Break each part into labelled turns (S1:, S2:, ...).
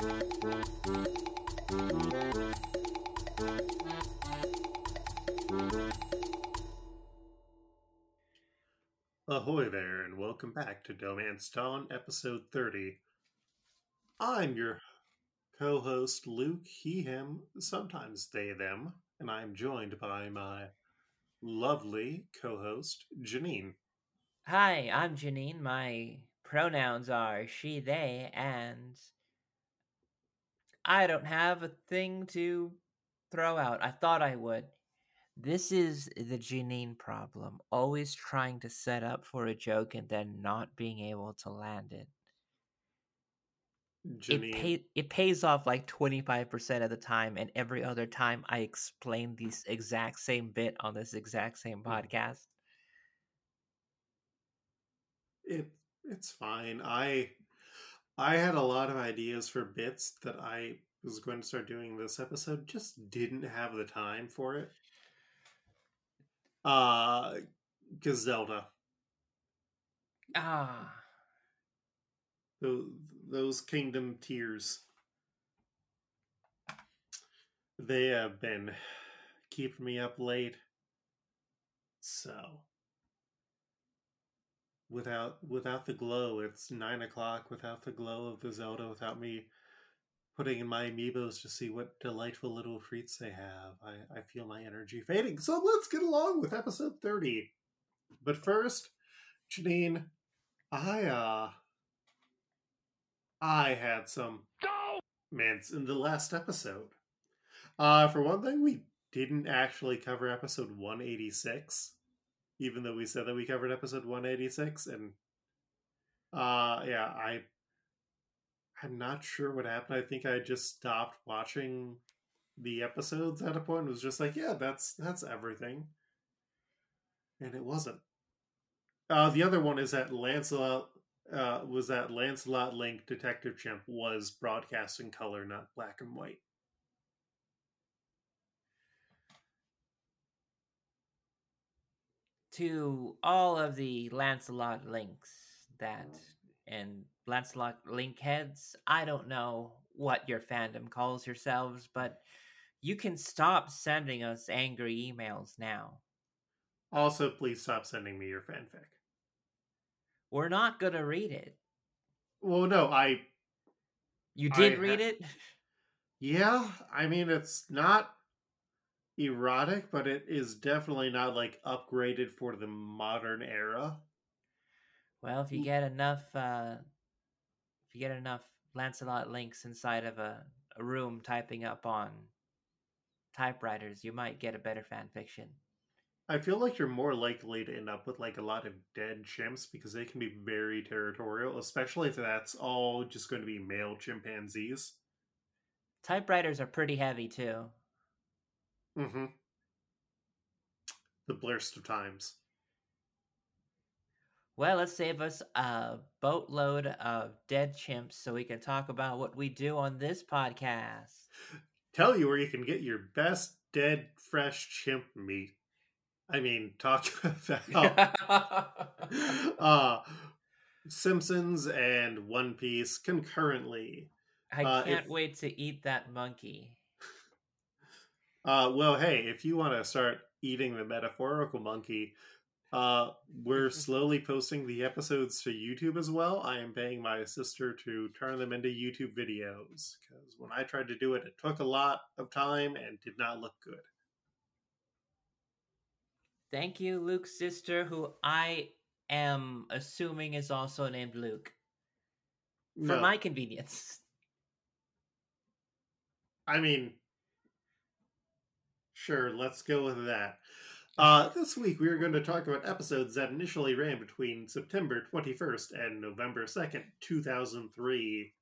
S1: Ahoy there, and welcome back to D'ohmance Dawn, episode 30. I'm your co host, Luke, he, him, sometimes they, them, and I'm joined by my lovely co host, Janine.
S2: Hi, I'm Janine. My pronouns are she, they, and I don't have a thing to throw out. I thought I would. This is the Janine problem. Always trying to set up for a joke and then not being able to land it.
S1: Janine.
S2: It pay, it pays off like 25% of the time and every other time I explain this exact same bit on this exact same
S1: Hmm.
S2: podcast.
S1: it it's fine. I I had a lot of ideas for bits that I was going to start doing this episode, just didn't have the time for it. Uh because Zelda.
S2: Ah,
S1: Those, those kingdom tears. They have been keeping me up late. So without without the glow, it's nine o'clock without the glow of the Zelda, without me putting in my amiibos to see what delightful little treats they have. I, I feel my energy fading. So let's get along with episode 30. But first, Janine, I uh I had some comments in the last episode. Uh for one thing, we didn't actually cover episode 186, even though we said that we covered episode 186, and uh yeah, I I'm not sure what happened. I think I just stopped watching the episodes at a point. It was just like, yeah, that's that's everything. And it wasn't. Uh the other one is that Lancelot uh, was that Lancelot Link Detective Chimp was broadcast in color, not black and white.
S2: To all of the Lancelot links that mm. and Lancelot link heads, I don't know what your fandom calls yourselves, but you can stop sending us angry emails now.
S1: Also, please stop sending me your fanfic.
S2: We're not gonna read it.
S1: Well, no, I
S2: You
S1: I
S2: did
S1: ha-
S2: read it?
S1: yeah, I mean it's not erotic, but it is definitely not like upgraded for the modern era.
S2: Well, if you
S1: Mm.
S2: get enough uh if you get enough Lancelot links inside of a, a room typing up on typewriters, you might get a better fan fiction.
S1: I feel like you're more likely to end up with like a lot of dead chimps because they can be very territorial, especially if that's all just going to be male chimpanzees.
S2: Typewriters are pretty heavy too.
S1: Mm-hmm. The blurst of times.
S2: Well, let's save us a boatload of dead chimps so we can talk about what we do on this podcast.
S1: Tell you where you can get your best dead fresh chimp meat. I mean, talk about that. uh Simpsons and One Piece concurrently.
S2: I
S1: uh,
S2: can't
S1: if-
S2: wait to eat that monkey.
S1: Uh well, hey, if you want to start eating the metaphorical monkey, uh we're slowly posting the episodes to YouTube as well. I am paying my sister to turn them into YouTube videos cuz when I tried to do it it took a lot of time and did not look good.
S2: Thank you, Luke's sister, who I am assuming is also named Luke. For
S1: No.
S2: my convenience.
S1: I mean, sure, let's go with that. Uh, this week we are going to talk about episodes that initially ran between September 21st and November 2nd, 2003.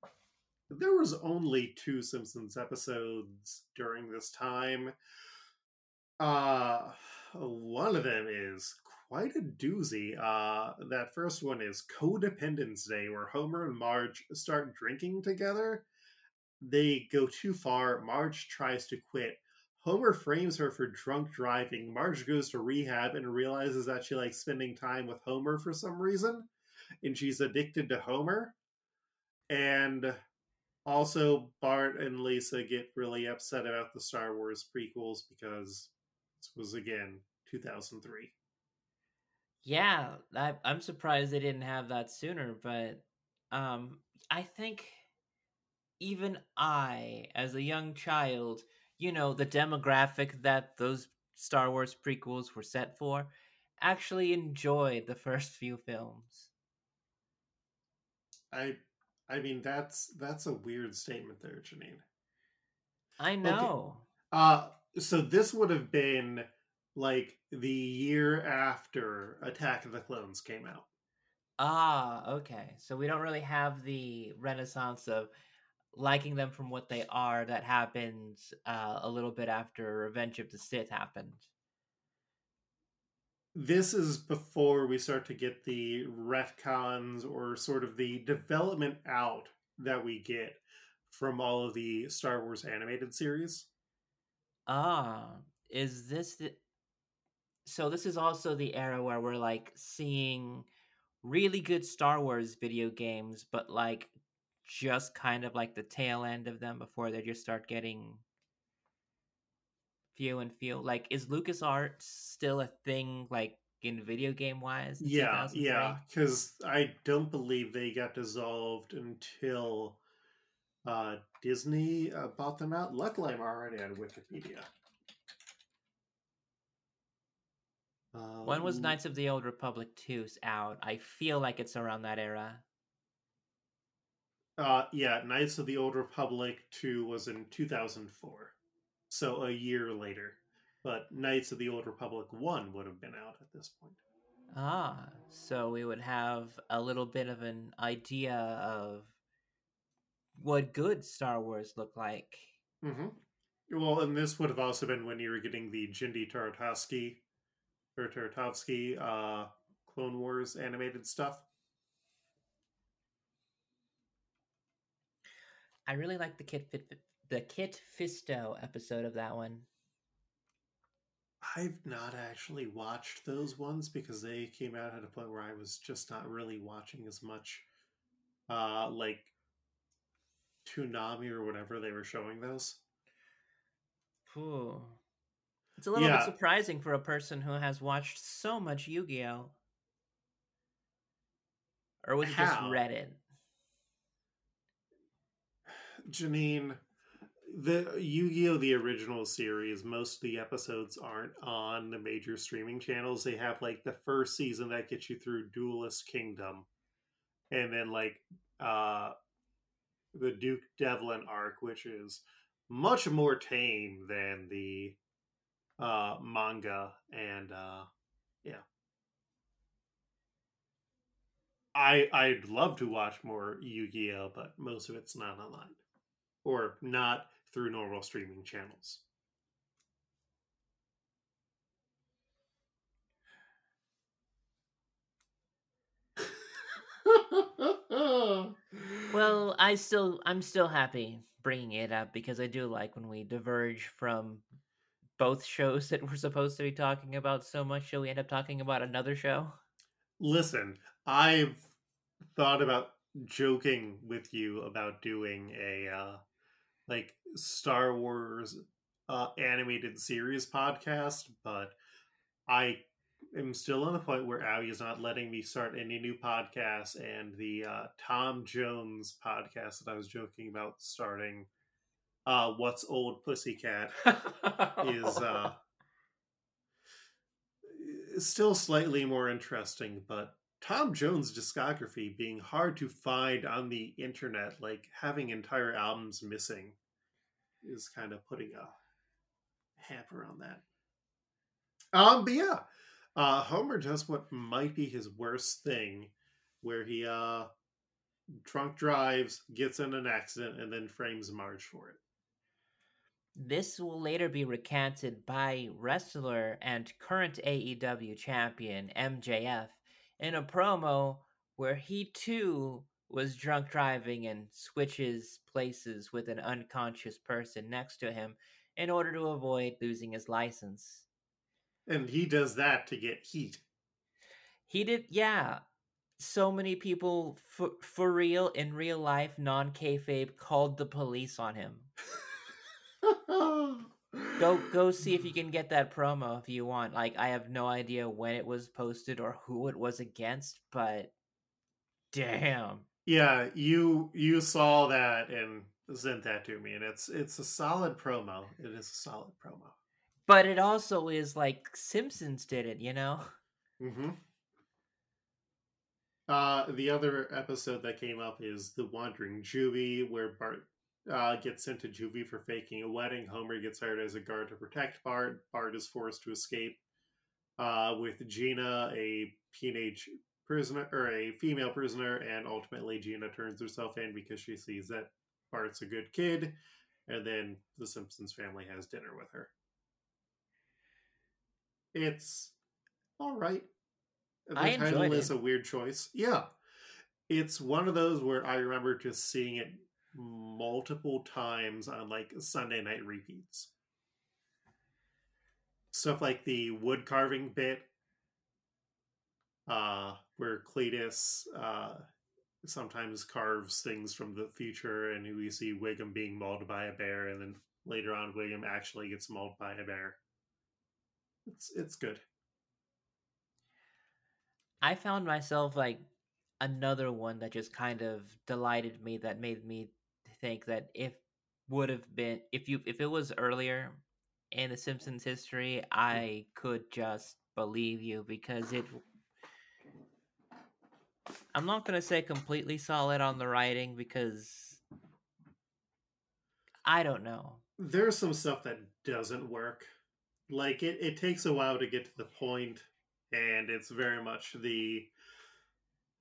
S1: There was only two Simpsons episodes during this time. Uh, one of them is quite a doozy. Uh, that first one is Codependence Day, where Homer and Marge start drinking together they go too far. Marge tries to quit. Homer frames her for drunk driving. Marge goes to rehab and realizes that she likes spending time with Homer for some reason, and she's addicted to Homer. And Also, Bart and Lisa get really upset about the Star Wars prequels because this was again 2003.
S2: Yeah, I, I'm surprised they didn't have that sooner, but um, I think even I, as a young child, you know, the demographic that those Star Wars prequels were set for, actually enjoyed the first few films.
S1: I I mean that's that's a weird statement there, Janine.
S2: I know.
S1: Okay. Uh so this would have been like the year after Attack of the Clones came out.
S2: Ah, okay. So we don't really have the renaissance of liking them from what they are that happened uh, a little bit after Revenge of the Sith happened.
S1: This is before we start to get the retcons or sort of the development out that we get from all of the Star Wars animated series.
S2: Ah, is this the so this is also the era where we're like seeing really good Star Wars video games, but like just kind of like the tail end of them before they just start getting few and few. Like, is Lucas LucasArts still a thing, like in video game wise?
S1: Yeah, yeah, because I don't believe they got dissolved until uh, Disney uh, bought them out. Luckily, I'm already on Wikipedia.
S2: Um, when was um, Knights of the Old Republic 2 out? I feel like it's around that era.
S1: Uh, yeah, Knights of the Old Republic 2 was in 2004. So a year later. But Knights of the Old Republic 1 would have been out at this point.
S2: Ah, so we would have a little bit of an idea of what good Star Wars looked like.
S1: Mm-hmm. Well, and this would have also been when you were getting the Genndy Tartakovsky or Tartakovsky uh, Clone Wars animated stuff.
S2: I really like the Kit Fit, the Kit Fisto episode of that one.
S1: I've not actually watched those ones because they came out at a point where I was just not really watching as much, uh, like Toonami or whatever they were showing those.
S2: Ooh. It's a little yeah. bit surprising for a person who has watched so much Yu Gi Oh! Or was it How? just Reddit?
S1: Janine, the Yu-Gi-Oh! the original series, most of the episodes aren't on the major streaming channels. They have like the first season that gets you through Duelist Kingdom, and then like uh the Duke Devlin arc, which is much more tame than the uh, manga, and uh, yeah, I I'd love to watch more Yu-Gi-Oh, but most of it's not online or not through normal streaming channels.
S2: well, I still I'm still happy bringing it up because I do like when we diverge from both shows that we're supposed to be talking about so much shall we end up talking about another show?
S1: Listen, I've thought about joking with you about doing a uh like Star Wars uh animated series podcast, but I am still on the point where Abby is not letting me start any new podcasts and the uh Tom Jones podcast that I was joking about starting uh, "What's Old Pussycat" is uh, still slightly more interesting, but Tom Jones' discography being hard to find on the internet, like having entire albums missing, is kind of putting a hamper on that. Um, but yeah, uh, Homer does what might be his worst thing, where he uh drunk drives, gets in an accident, and then frames Marge for it.
S2: This will later be recanted by wrestler and current AEW champion MJF in a promo where he too was drunk driving and switches places with an unconscious person next to him in order to avoid losing his license.
S1: And he does that to get heat.
S2: He did, yeah. so many people for, for real in real life non kayfabe called the police on him. Go go see if you can get that promo if you want. Like I have no idea when it was posted or who it was against, but damn.
S1: Yeah, you you saw that and sent that to me, and it's it's a solid promo. It is a solid promo.
S2: But it also is like Simpsons did it, you know.
S1: Mm-hmm. Uh, the other episode that came up is the Wandering Juvie, where Bart uh, gets sent to juvie for faking a wedding. Homer gets hired as a guard to protect Bart. Bart is forced to escape uh, with Gina, a teenage prisoner or a female prisoner, and ultimately Gina turns herself in because she sees that Bart's a good kid, and then the Simpsons family has dinner with her. It's all right. The
S2: I
S1: title is
S2: it.
S1: a weird choice. Yeah. It's one of those where I remember just seeing it multiple times on like Sunday night repeats. Stuff like the wood carving bit, uh, where Cletus uh, sometimes carves things from the future, and we see Wiggum being mauled by a bear, and then later on, Wiggum actually gets mauled by a bear. It's it's good.
S2: I found myself like another one that just kind of delighted me that made me think that if would have been if you if it was earlier in the Simpsons history, mm. I could just believe you because it I'm not going to say completely solid on the writing because I don't know.
S1: There's some stuff that doesn't work. Like it, it takes a while to get to the point, and it's very much the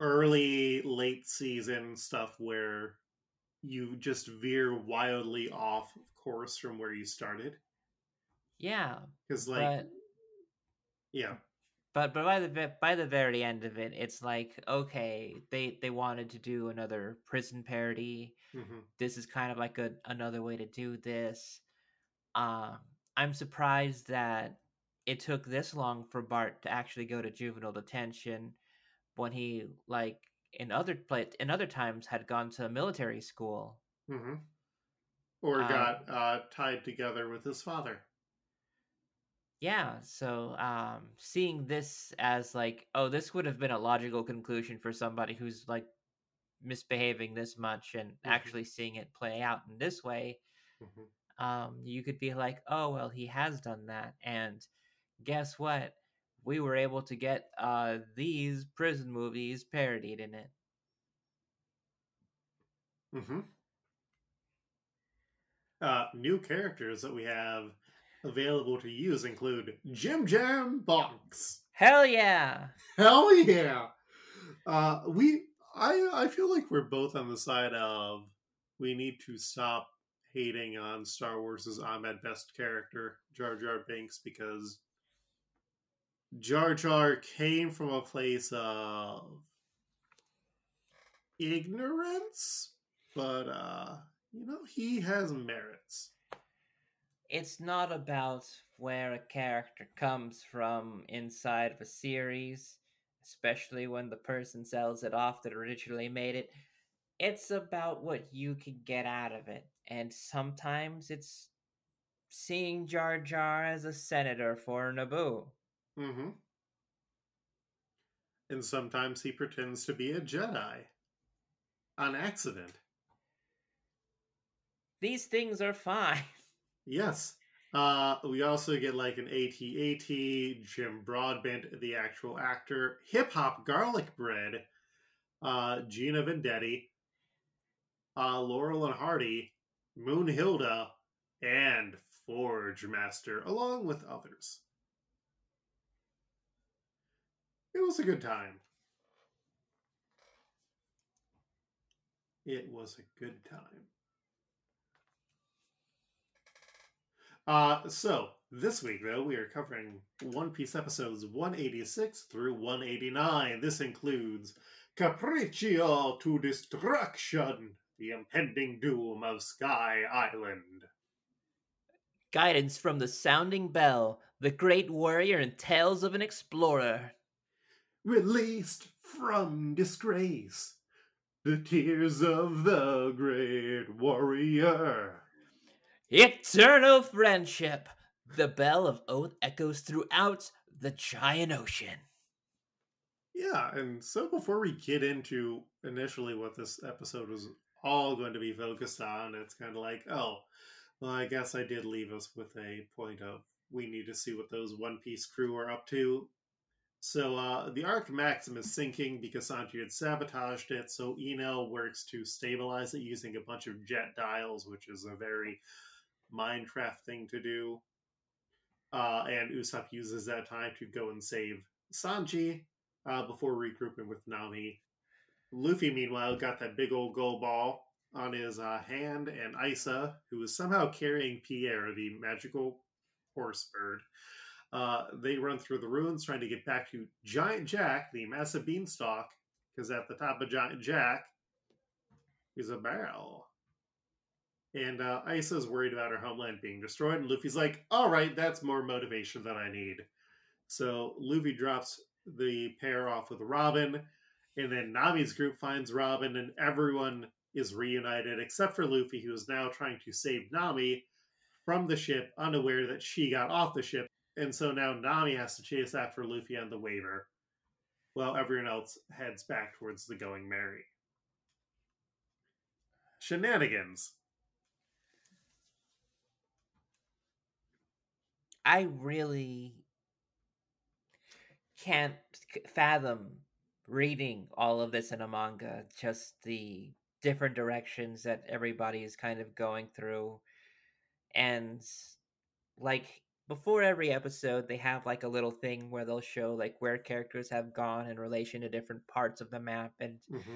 S1: early late season stuff where you just veer wildly off of course from where you started.
S2: Yeah,
S1: Because like
S2: but
S1: yeah.
S2: but but by the by the very end of it, it's like okay, they they wanted to do another prison parody.
S1: hmm
S2: This is kind of like a another way to do this. Um, I'm surprised that it took this long for Bart to actually go to juvenile detention when he like in other pla in other times had gone to military school.
S1: hmm Or
S2: Um,
S1: got uh, tied together with his father.
S2: Yeah, so um seeing this as like, oh, this would have been a logical conclusion for somebody who's like misbehaving this much and actually seeing it play out in this way,
S1: hmm
S2: um you could be like, oh, well, he has done that and guess what? We were able to get uh these prison movies parodied in it.
S1: hmm Uh, new characters that we have available to use include Jim Jam Bonks.
S2: Hell yeah.
S1: Hell yeah! Uh, we, I, I feel like we're both on the side of we need to stop hating on Star Wars' Ahmed Best character Jar Jar Binks because Jar Jar came from a place of ignorance, but uh, you know he has merits.
S2: it's not about where a character comes from inside of a series, especially when the person sells it off that originally made it. It's about what you can get out of it. And sometimes it's seeing Jar Jar as a senator for Naboo.
S1: Mm-hmm. And sometimes he pretends to be a Jedi on accident.
S2: These things are fine.
S1: Yes. Uh, we also get like an AT-AT, Jim Broadbent, the actual actor, Hip Hop Garlic Bread, uh, Gina Vendetti, uh, Laurel and Hardy, Moon Hilda, and Forge Master, along with others. It was a good time. It was a good time. Uh, so this week though we are covering One Piece episodes 186 through 189. This includes Capriccio to Destruction, the impending doom of Sky Island.
S2: Guidance from the Sounding Bell, the Great Warrior and Tales of an Explorer.
S1: Released from disgrace. The tears of the great warrior.
S2: Eternal friendship. The bell of oath echoes throughout the giant ocean.
S1: Yeah, and so before we get into initially what this episode was all going to be focused on, it's kind of like, oh, well, I guess I did leave us with a point of we need to see what those One Piece crew are up to. So uh, the Arc Maxim is sinking because Sanji had sabotaged it. So Enel works to stabilize it using a bunch of jet dials, which is a very Minecraft thing to do. Uh, and Usopp uses that time to go and save Sanji uh, before regrouping with Nami. Luffy, meanwhile, got that big old gold ball on his uh, hand, and Aisa, who is somehow carrying Pierre, the magical horse bird. Uh, they run through the ruins trying to get back to Giant Jack, the massive beanstalk, because at the top of Giant Jack is a barrel. And uh, Aisa's worried about her homeland being destroyed, and Luffy's like, all right, that's more motivation than I need. So Luffy drops the pair off with Robin, and then Nami's group finds Robin, and everyone is reunited except for Luffy, who is now trying to save Nami from the ship, unaware that she got off the ship. And so now Nami has to chase after Luffy on the Waver, while everyone else heads back towards the Going Merry. Shenanigans.
S2: I really can't fathom reading all of this in a manga. Just the different directions that everybody is kind of going through. And like before every episode, they have like a little thing where they'll show like where characters have gone in relation to different parts of the map. And mm-hmm.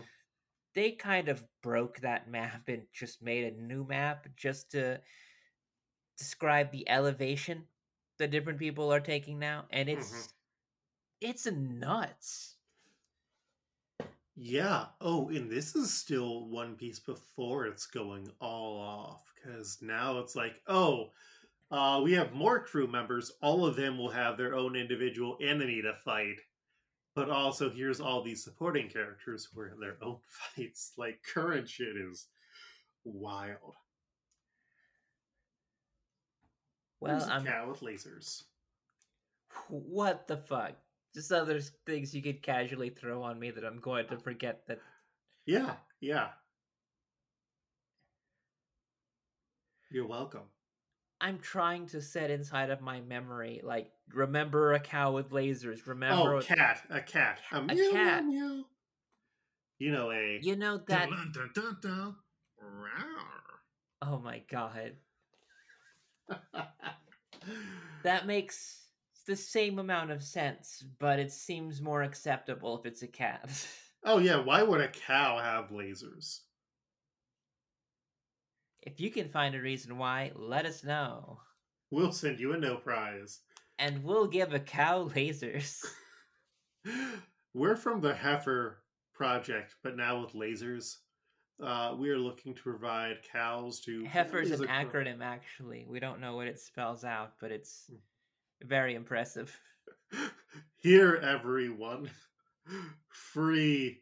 S2: they kind of broke that map and just made a new map just to describe the elevation that different people are taking now. And it's. Mm-hmm it's nuts.
S1: Yeah. Oh, and this is still One Piece before it's going all off because now it's like, oh, uh, we have more crew members. All of them will have their own individual enemy to fight. But also, here's all these supporting characters who are in their own fights. Like, current shit is wild.
S2: Well, I'm
S1: cat with lasers.
S2: What the fuck? just other things you could casually throw on me that I'm going to forget that.
S1: Yeah, yeah. You're welcome.
S2: I'm trying to set inside of my memory, like remember a cow with lasers. Oh, remember
S1: oh, a cat, a cat, a, a
S2: meow, cat.
S1: Meow, meow. You know a.
S2: You know that. Dun, dun, dun, oh my god. that makes the same amount of sense, but it seems more acceptable if it's a cat.
S1: oh yeah, why would a cow have lasers?
S2: If you can find a reason why, let us know.
S1: We'll send you a no prize.
S2: And we'll give a cow lasers.
S1: We're from the Heifer Project, but now with lasers. Uh, we are looking to provide cows to.
S2: Heifer is an acronym, actually. We don't know what it spells out, but it's hmm. Very impressive.
S1: Here, everyone. Free,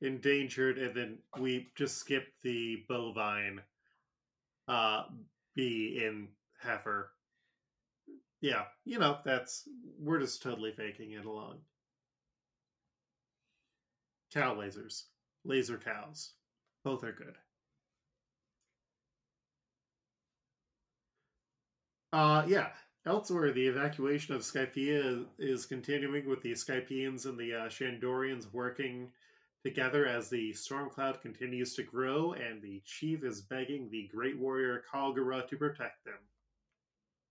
S1: endangered, and then we just skip the bovine uh B in heifer. Yeah, you know, that's we're just totally faking it along. Cow lasers. Laser cows. Both are good. Uh yeah, Elsewhere, the evacuation of Skypiea is continuing with the Skypieans and the uh, Shandorians working together as the storm cloud continues to grow, and the chief is begging the great warrior Kalgara to protect them.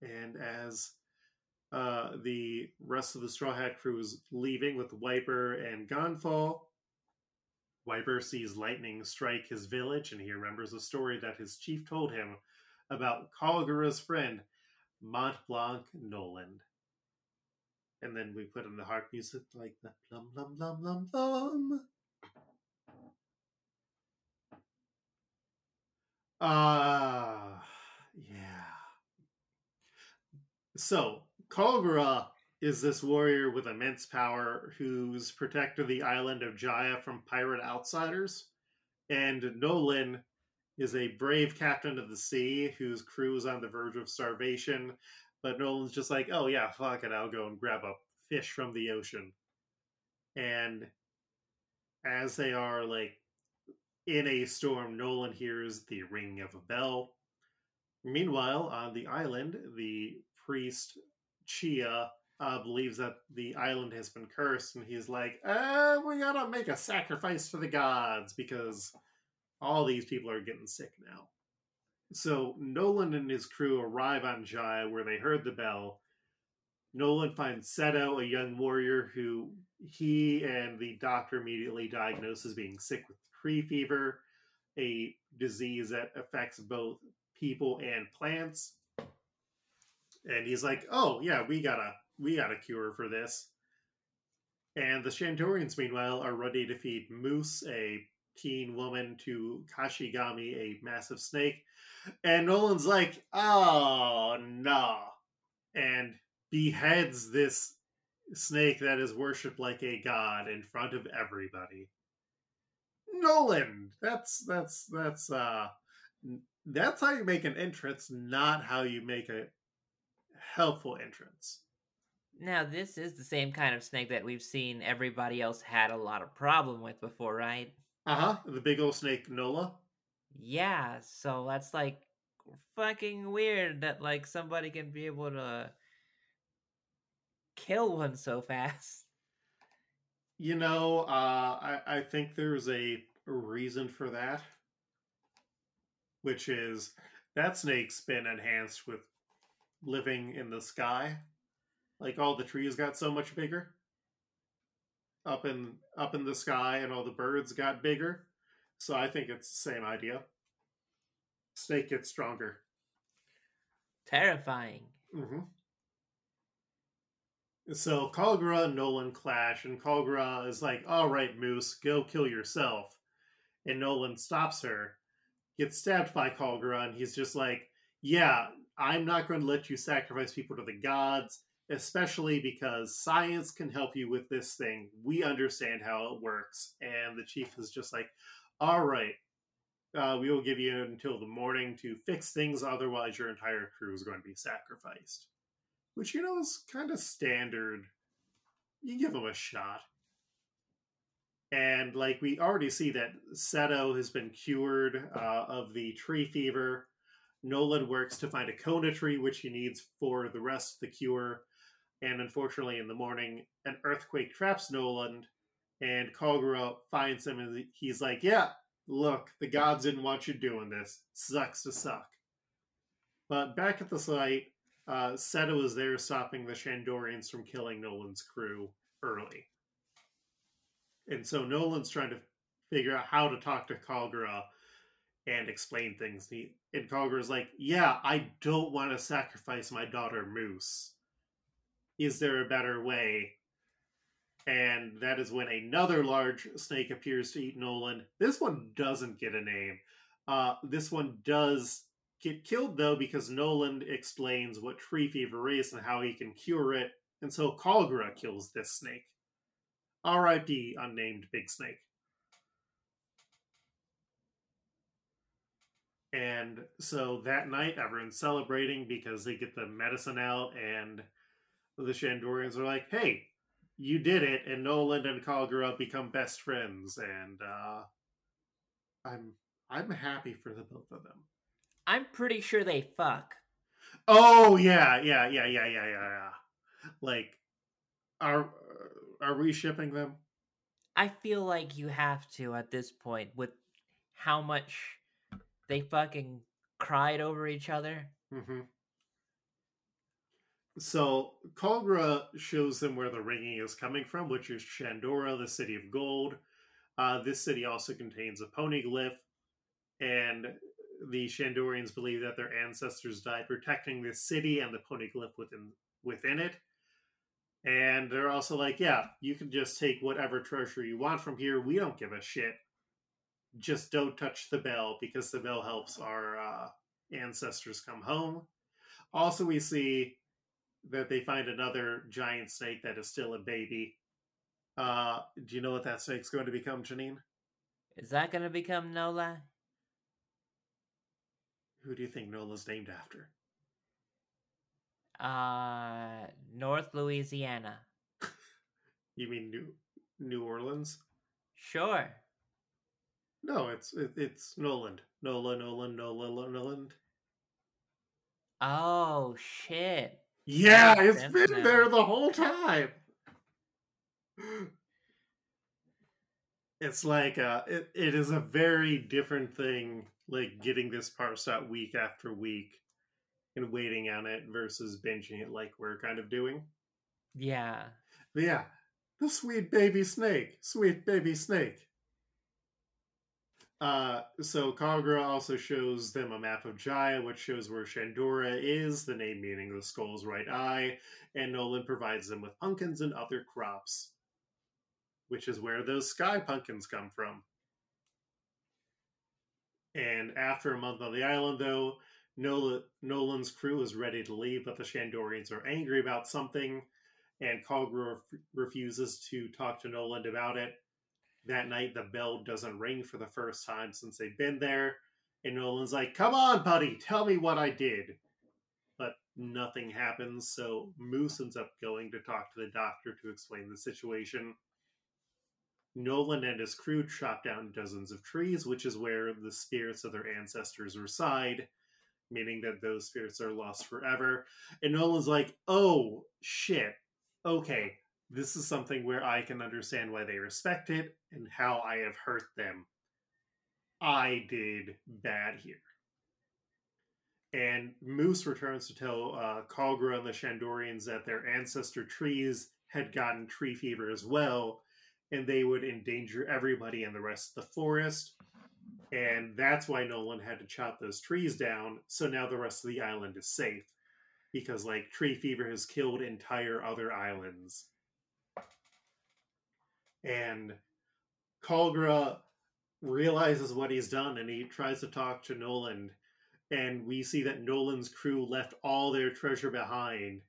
S1: And as uh, the rest of the Straw Hat crew is leaving with Wiper and Gan Fall, Wiper sees lightning strike his village, and he remembers a story that his chief told him about Kalgara's friend Mont Blanc Noland. And then we put in the harp music like the plum plum plum plum plum. Uh, yeah. So Kalgara is this warrior with immense power who's protected the island of Jaya from pirate outsiders. And Nolan is a brave captain of the sea whose crew is on the verge of starvation. But Nolan's just like, oh yeah, fuck it, I'll go and grab a fish from the ocean. And as they are like in a storm, Nolan hears the ringing of a bell. Meanwhile, on the island, the priest Chia uh, believes that the island has been cursed, and he's like, uh, "We gotta make a sacrifice to the gods because all these people are getting sick now." So Nolan and his crew arrive on Jaya, where they heard the bell. Nolan finds Seto, a young warrior who he and the doctor immediately diagnose as being sick with tree fever, a disease that affects both people and plants. And he's like, "Oh yeah, we got a we got a cure for this." And the Shandorians, meanwhile, are ready to feed Moose, a teen woman, to Kashigami, a massive snake. And Nolan's like, "Oh no!" and beheads this snake that is worshipped like a god in front of everybody. Nolan, that's that's that's uh that's how you make an entrance, not how you make a helpful entrance.
S2: Now, this is the same kind of snake that we've seen everybody else had a lot of problem with before, right?
S1: Uh huh. The big old snake Nola.
S2: Yeah, so that's like fucking weird that like somebody can be able to kill one so fast.
S1: You know, uh, I I think there's a reason for that, which is that snake's been enhanced with living in the sky. Like all the trees got so much bigger up in up in the sky, and all the birds got bigger. So I think it's the same idea. Snake gets stronger.
S2: Terrifying.
S1: Mm-hmm. So Kagura and Nolan clash, and Kagura is like, "All right, Moose, go kill yourself." And Nolan stops her, gets stabbed by Kagura, and he's just like, "Yeah, I'm not going to let you sacrifice people to the gods, especially because science can help you with this thing. We understand how it works." And the chief is just like, "All right." Uh, we will give you until the morning to fix things, otherwise, your entire crew is going to be sacrificed which you know is kind of standard. You give them a shot. And like we already see that Seto has been cured uh, of the tree fever. Nolan works to find a Kona tree, which he needs for the rest of the cure. And unfortunately, in the morning, an earthquake traps Nolan, and Kagura finds him, and he's like, "Yeah, look, the gods didn't want you doing this. Sucks to suck." But back at the site, uh, Seto was there stopping the Shandorians from killing Nolan's crew early. And so Nolan's trying to figure out how to talk to Kagura and explain things. He, and Kagura's like, Yeah, I don't want to sacrifice my daughter Moose. Is there a better way? And that is when another large snake appears to eat Nolan. This one doesn't get a name. Uh, this one does get killed though because Nolan explains what tree fever is and how he can cure it, and so Kagura kills this snake. R.I.P. unnamed big snake. And so that night, everyone's celebrating because they get the medicine out, and the Shandorians are like, "Hey, you did it!" And Nolan and Kagura become best friends, and uh, I'm I'm happy for the both of them.
S2: I'm pretty sure they fuck.
S1: Oh yeah, yeah, yeah, yeah, yeah, yeah, yeah. Like, are are we shipping them?
S2: I feel like you have to at this point with how much they fucking cried over each other.
S1: Mm-hmm. So Kagura shows them where the ringing is coming from, which is Shandora, the city of gold. Uh, this city also contains a Poneglyph, and the Shandorians believe that their ancestors died protecting this city and the Poneglyph within within it. And they're also like, yeah, you can just take whatever treasure you want from here. We don't give a shit. Just don't touch the bell because the bell helps our uh, ancestors come home. Also, we see that they find another giant snake that is still a baby. Uh, do you know what that snake's going to become, Janine?
S2: Is that going to become Nola?
S1: Who do you think Nola's named after?
S2: Uh, North Louisiana.
S1: You mean New New Orleans?
S2: Sure.
S1: No, it's it, it's Noland. Nola, Nolan, Nola, Noland.
S2: Oh shit!
S1: Yeah, it's been
S2: now.
S1: there the whole time. It's like uh, it, it is a very different thing, like getting this parsed out week after week and waiting on it versus binging it like we're kind of doing.
S2: Yeah.
S1: But yeah, the sweet baby snake, sweet baby snake. Uh, so Kagura also shows them a map of Jaya, which shows where Shandora is, the name meaning the skull's right eye, and Nolan provides them with pumpkins and other crops, which is where those sky pumpkins come from. And after a month on the island, though, Nolan's crew is ready to leave, but the Shandorians are angry about something, and ref- refuses to talk to Nolan about it. That night, the bell doesn't ring for the first time since they've been there, and Nolan's like, Come on, buddy, tell me what I did. But nothing happens, so Moose ends up going to talk to the doctor to explain the situation. Nolan and his crew chop down dozens of trees, which is where the spirits of their ancestors reside, meaning that those spirits are lost forever. And Nolan's like, oh, shit. Okay, this is something where I can understand why they respect it and how I have hurt them. I did bad here. And Moose returns to tell uh, Kalgra and the Shandorians that their ancestor trees had gotten tree fever as well, and they would endanger everybody in the rest of the forest. And that's why Nolan had to chop those trees down, so now the rest of the island is safe. Because, like, tree fever has killed entire other islands. And Kalgra realizes what he's done and he tries to talk to Nolan. And we see that Nolan's crew left all their treasure behind.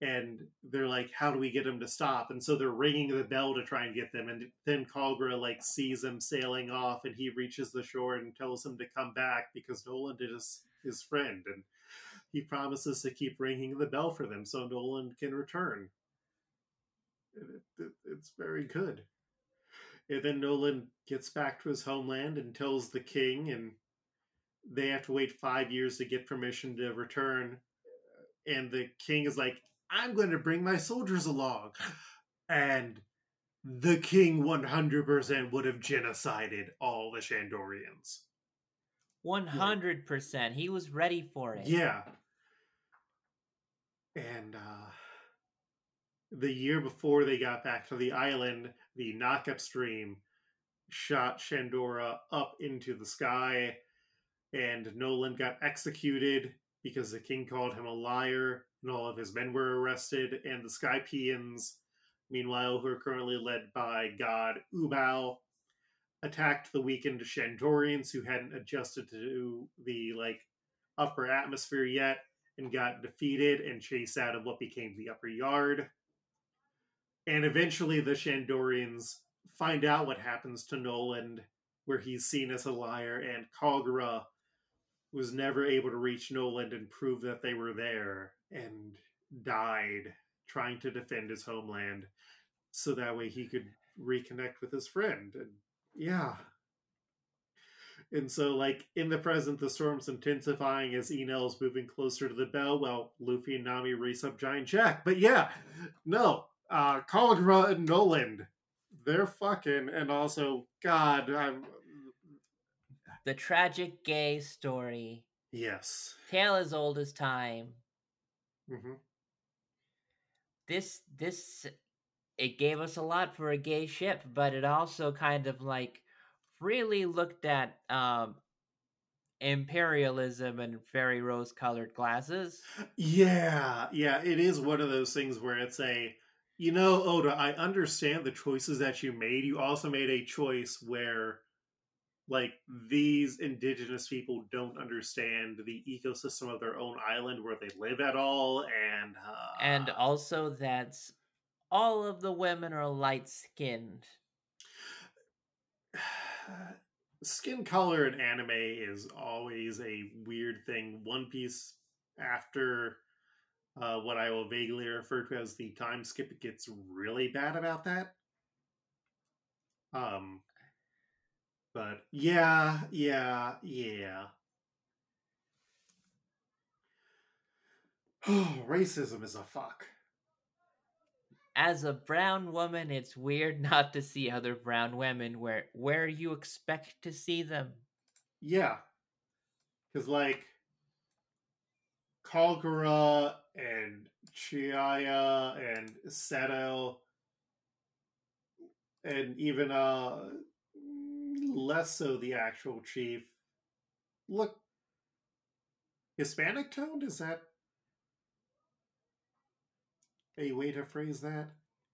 S1: And they're like, how do we get them to stop? And so they're ringing the bell to try and get them. And then Kalgra like sees them sailing off and he reaches the shore and tells them to come back because Nolan is his, friend. And he promises to keep ringing the bell for them so Nolan can return. It, it, it's very good. And then Nolan gets back to his homeland and tells the king, and they have to wait five years to get permission to return. And the king is like, I'm going to bring my soldiers along. And the king 100% would have genocided all the Shandorians.
S2: 100%. He was ready for it.
S1: Yeah. And uh, the year before they got back to the island, the knockup stream shot Shandora up into the sky, and Nolan got executed because the king called him a liar, and all of his men were arrested. And the Skypieans, meanwhile, who are currently led by god Ubao, attacked the weakened Shandorians who hadn't adjusted to the like upper atmosphere yet and got defeated and chased out of what became the upper yard. And eventually the Shandorians find out what happens to Noland, where he's seen as a liar, and Kagura was never able to reach Noland and prove that they were there and died trying to defend his homeland so that way he could reconnect with his friend. And yeah. And so, like, in the present, the storm's intensifying as Enel's moving closer to the bell while Luffy and Nami race up Giant Jack. But yeah, no, uh, Kagura and Noland, they're fucking, and also, God, I'm.
S2: The tragic gay story.
S1: Yes.
S2: Tale as old as time.
S1: Hmm
S2: This this it gave us a lot for a gay ship, but it also kind of like really looked at um imperialism and very rose colored glasses.
S1: Yeah, yeah, it is one of those things where it's a, you know, Oda, I understand the choices that you made. You also made a choice where like these indigenous people don't understand the ecosystem of their own island where they live at all and uh,
S2: and also that all of the women are light skinned
S1: skin color in anime is always a weird thing. One piece after uh, what i will vaguely refer to as the time skip it gets really bad about that. Um but yeah, yeah, yeah. Racism is a fuck.
S2: As a brown woman, it's weird not to see other brown women where where you expect to see them.
S1: Yeah. Cause like Kagura and Chihaya and Seto and even uh less so the actual chief. Look, Hispanic toned? Is that a way to phrase that?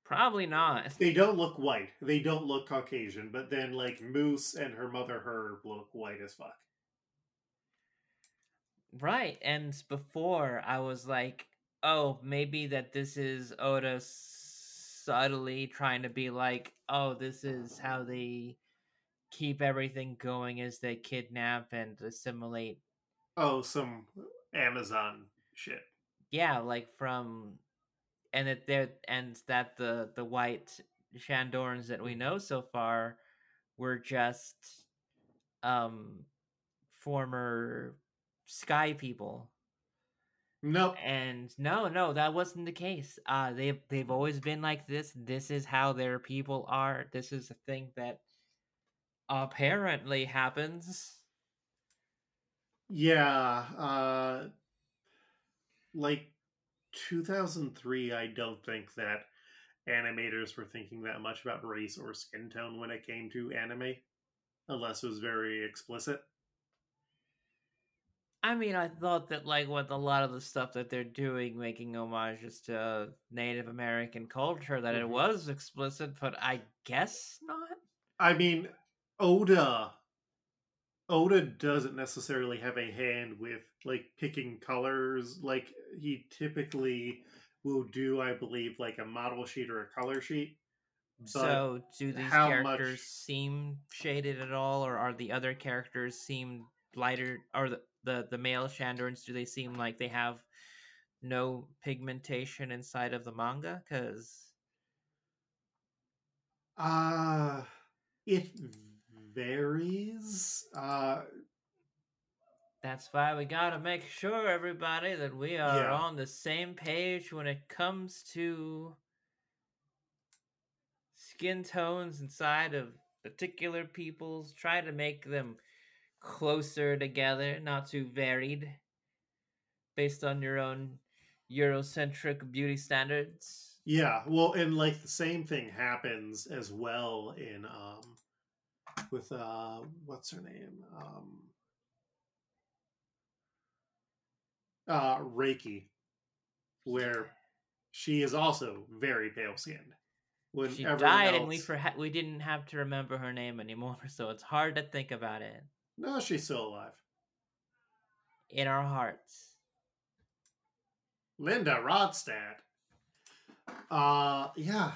S2: Probably not.
S1: They don't look white. They don't look Caucasian, but then like Moose and her mother Herb look white as fuck.
S2: Right, and before I was like, oh, maybe that this is Oda subtly trying to be like, oh, this is how they keep everything going as they kidnap and assimilate.
S1: Oh, some Amazon shit.
S2: Yeah, like from and that there and that the the white Shandorans that we know so far were just um former sky people.
S1: Nope.
S2: And no, no, that wasn't the case. Uh they've they've always been like this. This is how their people are. This is a thing that apparently happens.
S1: Yeah, uh like 2003 I don't think that animators were thinking that much about race or skin tone when it came to anime unless it was very explicit.
S2: I mean, I thought that like with a lot of the stuff that they're doing, making homages to Native American culture, that mm-hmm. it was explicit, but I guess not.
S1: I mean, Oda Oda doesn't necessarily have a hand with like picking colors. Like he typically will do, I believe, like a model sheet or a color sheet.
S2: so, do these characters much... seem shaded at all, or are the other characters seem lighter? Or the the, the male Shandorans, do they seem like they have no pigmentation inside of the manga? Because
S1: uh it varies. Uh,
S2: That's why we gotta make sure, everybody, that we are yeah. on the same page when it comes to skin tones inside of particular peoples. Try to make them closer together, not too varied, based on your own Eurocentric beauty standards.
S1: Yeah, well, and like the same thing happens as well in um with uh what's her name? Um uh reiki where she is also very pale skinned
S2: when she died else... and we for we didn't have to remember her name anymore so it's hard to think about it.
S1: No she's still alive.
S2: In our hearts.
S1: Linda Ronstadt. Uh yeah.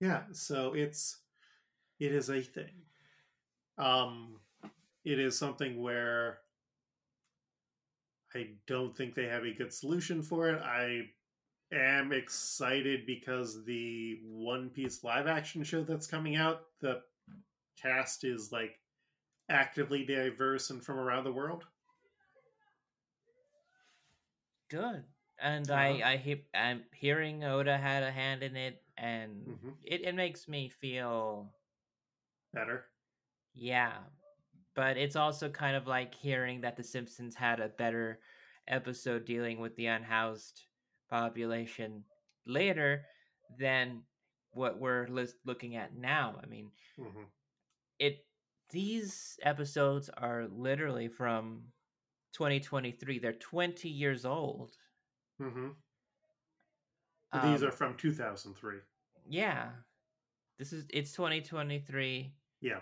S1: Yeah so it's it is a thing. Um, it is something where I don't think they have a good solution for it. I am excited because the One Piece live action show that's coming out, the cast is like actively diverse and from around the world.
S2: Good. And uh-huh. I, I he, I'm hearing Oda had a hand in it, and mm-hmm. it, it makes me feel
S1: better.
S2: Yeah. But it's also kind of like hearing that The Simpsons had a better episode dealing with the unhoused population later than what we're looking at now. I mean, mm-hmm. it these episodes are literally from 2023. They're 20 years old.
S1: Mm-hmm. Um, these are from 2003.
S2: Yeah. This is it's 2023.
S1: Yeah.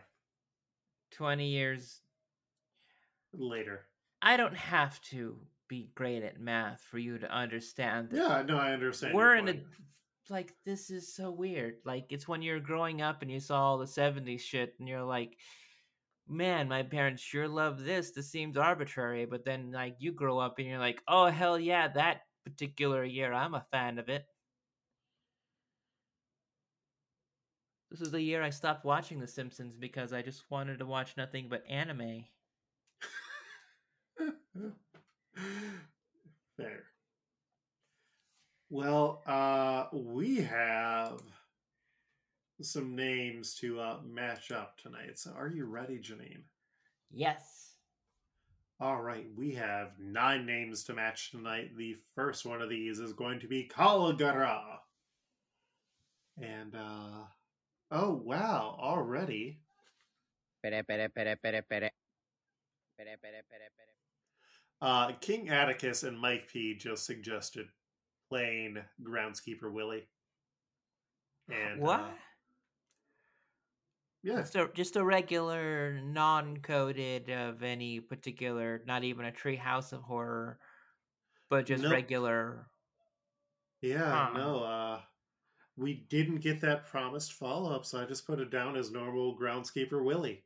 S2: 20 years
S1: later.
S2: I don't have to be great at math for you to understand that
S1: Yeah, no, I understand.
S2: we're in a like this is so weird. Like it's when you're growing up and you saw all the 70s shit and you're like man, my parents sure love this. This seems arbitrary, but then like you grow up and you're like, "Oh hell yeah, that particular year I'm a fan of it." This is the year I stopped watching The Simpsons because I just wanted to watch nothing but anime.
S1: Fair. Well, uh, we have some names to uh, match up tonight. So, are you ready, Janine?
S2: Yes.
S1: All right, we have nine names to match tonight. The first one of these is going to be Kalgara. And, uh, oh, wow, already.
S3: Pere, pere, pere, pere, pere. Pere, pere, pere, pere.
S1: Uh, King Atticus and Mike P just suggested playing Groundskeeper Willie. And,
S2: what?
S1: Uh, yeah,
S2: Just a just a regular non-coded of any particular, not even a tree house of horror, but just
S1: Nope.
S2: regular.
S1: Yeah,
S2: Huh.
S1: no, uh we didn't get that promised follow up, so I just put it down as normal groundskeeper Willie.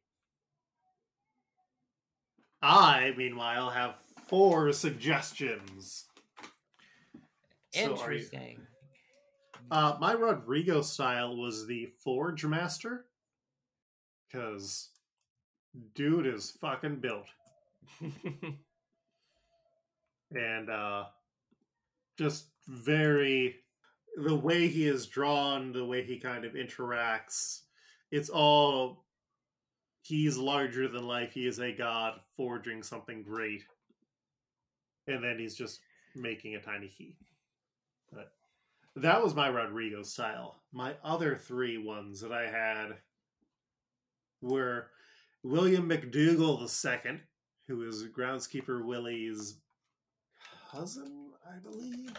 S1: I, meanwhile, have four suggestions. So
S2: Interesting.
S1: Uh my Rodrigo style was the Forge Master. Cause dude is fucking built. and uh just very the way he is drawn the way he kind of interacts it's all he's larger than life he is a god forging something great and then he's just making a tiny key but that was my rodrigo style my other three ones that i had were william mcdougal ii who is groundskeeper willie's cousin, I believe.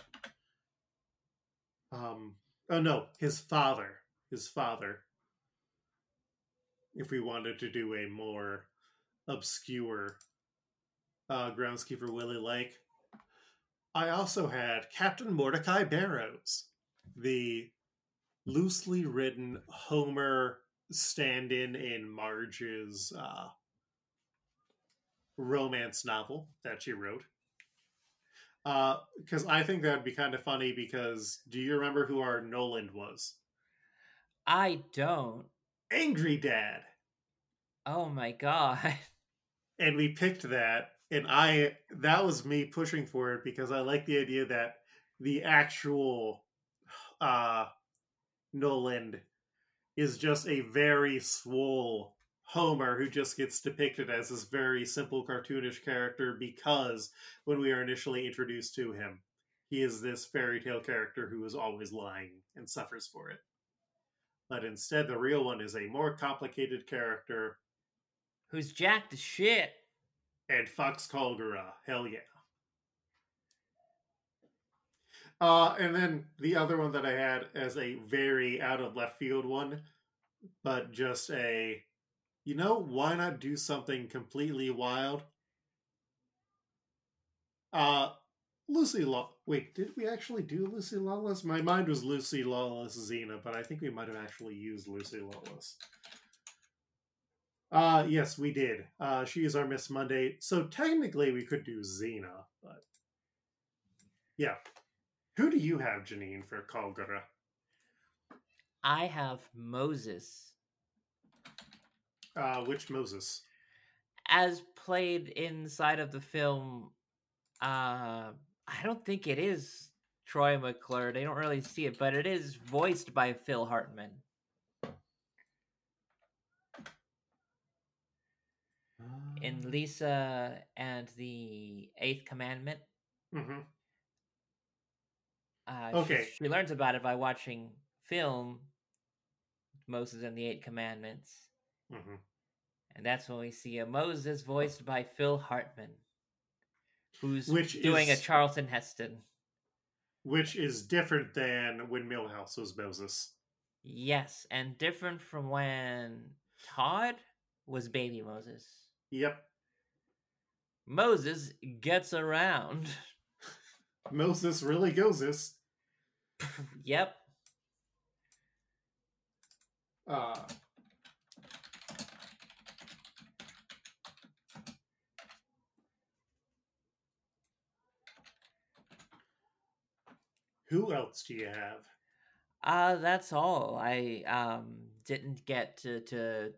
S1: Um, oh no, his father. His father. If we wanted to do a more obscure uh, groundskeeper Willie like, I also had Captain Mordecai Barrows, the loosely written Homer stand-in in Marge's uh, romance novel that she wrote because I think that'd be kind of funny. Because do you remember who our Noland was?
S2: I don't.
S1: Angry Dad,
S2: Oh my god.
S1: and we picked that, and I that was me pushing for it because I like the idea that the actual uh Noland is just a very swole Homer who just gets depicted as this very simple cartoonish character because when we are initially introduced to him, he is this fairy tale character who is always lying and suffers for it. But instead, the real one is a more complicated character
S2: Who's jacked as shit?
S1: and Fox Colgara. Hell yeah. Uh, and then the other one that I had as a very out of left field one, but just a, you know, why not do something completely wild? Uh, Lucy Law. Wait, did we actually do Lucy Lawless? My mind was Lucy Lawless Xena, but I think we might have actually used Lucy Lawless. Uh, yes, we did. Uh, she is our Miss Monday. So technically we could do Xena, but yeah. Who do you have, Janine, for Kalgara?
S2: I have Moses
S1: Uh, which Moses?
S2: as played inside of the film. Uh, I don't think it is Troy McClure. They don't really see it, but it is voiced by Phil Hartman. in Lisa and the Eighth Commandment.
S1: hmm
S2: Uh,
S1: Okay.
S2: She, she learns about it by watching film Moses and the Eight Commandments,
S1: hmm
S2: and that's when we see a Moses voiced by Phil Hartman, who's
S1: Which
S2: doing
S1: is-
S2: a Charlton Heston.
S1: Which is different than when Milhouse was Moses.
S2: Yes, and different from when Todd was baby Moses.
S1: Yep.
S2: Moses gets around.
S1: Moses really goes this.
S2: yep.
S1: Uh, who else do you have?
S2: Uh that's all. I um didn't get to to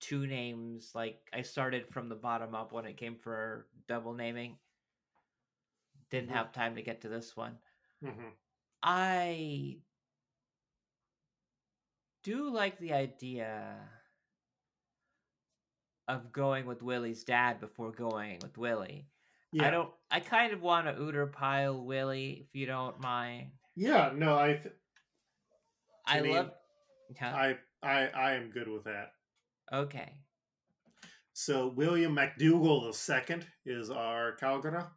S2: two names like I started from the bottom up when it came for double naming. Didn't
S1: Mhm.
S2: have time to get to this one.
S1: hmm
S2: I do like the idea of going with Willie's dad before going with Willie.
S1: Yeah.
S2: I don't. I kind of want to Uter pile Willie, if you don't mind.
S1: Yeah. No, I. Th-
S2: I
S1: mean,
S2: love. Huh?
S1: I. I. I am good with that.
S2: okay.
S1: So William McDougall II is our Calgara.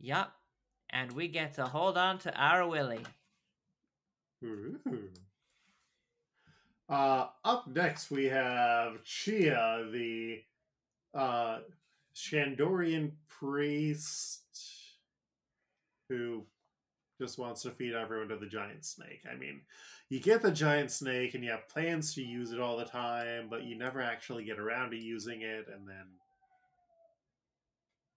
S2: Yup. And we get to hold on to our Willie.
S1: Ooh. Uh, up next, we have Chia, the uh, Shandorian priest who just wants to feed everyone to the giant snake. I mean, you get the giant snake and you have plans to use it all the time, but you never actually get around to using it, and then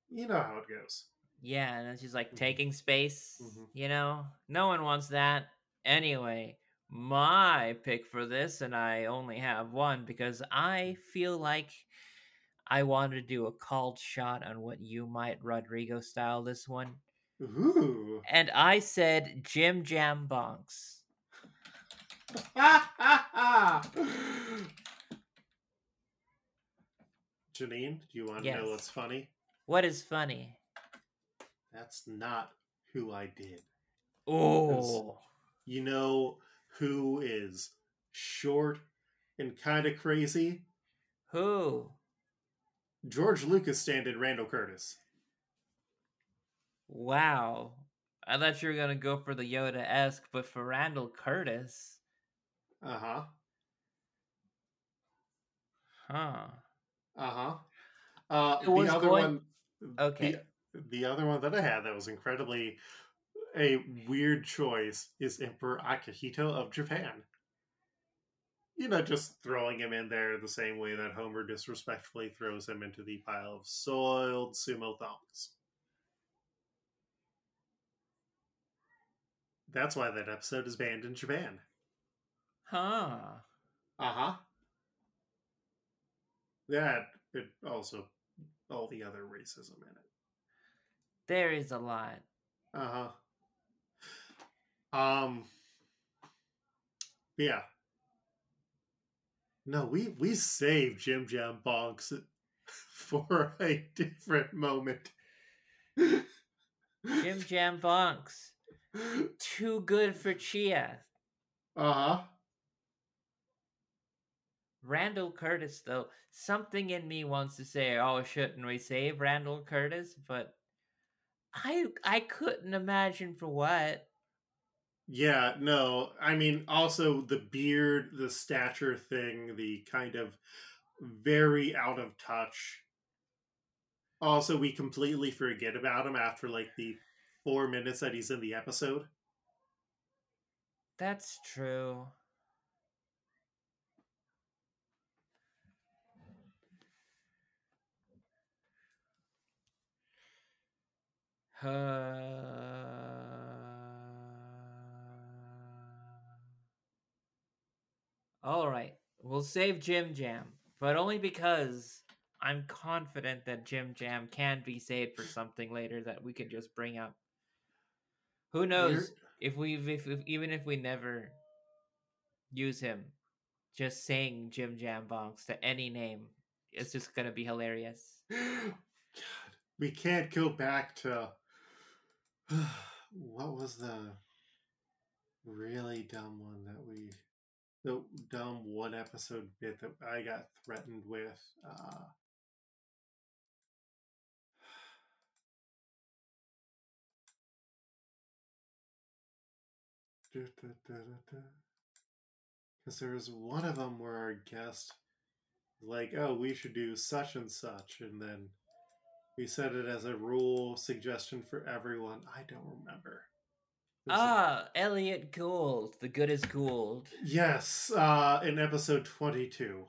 S1: you know how it goes.
S2: Yeah, and then she's like
S1: Mhm.
S2: taking space.
S1: Mhm.
S2: You know, no one wants that. Anyway, my pick for this, and I only have one because I feel like I wanted to do a called shot on what you might Rodrigo style this one.
S1: Ooh.
S2: And I said Jim Jam Bonks.
S1: Janine, do you want to know what's funny?
S2: What is funny?
S1: That's not who I did.
S2: Oh,
S1: You know who is short and kind of crazy?
S2: who?
S1: George Lucas stand in Randall Curtis.
S2: Wow. I thought you were gonna go for the Yoda esque, but for Randall Curtis,
S1: Uh-huh.
S2: huh?
S1: Uh-huh. Uh
S2: It
S1: the other
S2: going-
S1: one
S2: Okay.
S1: The, the other one that I had that was incredibly a weird choice is Emperor Akihito of Japan. You know, just throwing him in there the same way that Homer disrespectfully throws him into the pile of soiled sumo thongs. That's why that episode is banned in Japan.
S2: Huh.
S1: Uh huh. That it also all the other racism in it.
S2: There is a lot.
S1: Uh huh. Um. Yeah. No, we we saved Jim Jam Bonks for a different moment.
S2: Jim Jam Bonks. Too good for Chia.
S1: Uh huh.
S2: Randall Curtis, though, something in me wants to say, "Oh, shouldn't we save Randall Curtis?" But I I couldn't imagine for what.
S1: Yeah, no. I mean, also the beard, the stature thing, the kind of very out of touch. Also, we completely forget about him after like the four minutes that he's in the episode.
S2: That's true. All right, we'll save Jim Jam, but only because I'm confident that Jim Jam can be saved for something later that we could just bring up. Who knows
S1: You're-
S2: if we if, if even if we never use him, just saying Jim Jam Bonks to any name, it's just gonna be hilarious.
S1: God, we can't go back to what was the really dumb one that we the dumb one episode bit that I got threatened with. Uh, because there was one of them where our guest like, oh, we should do such and such, and then we set it as a rule suggestion for everyone. I don't remember. It was a-
S2: Ah, Elliot Gould. The good is Gould.
S1: yes, uh, in episode twenty-two.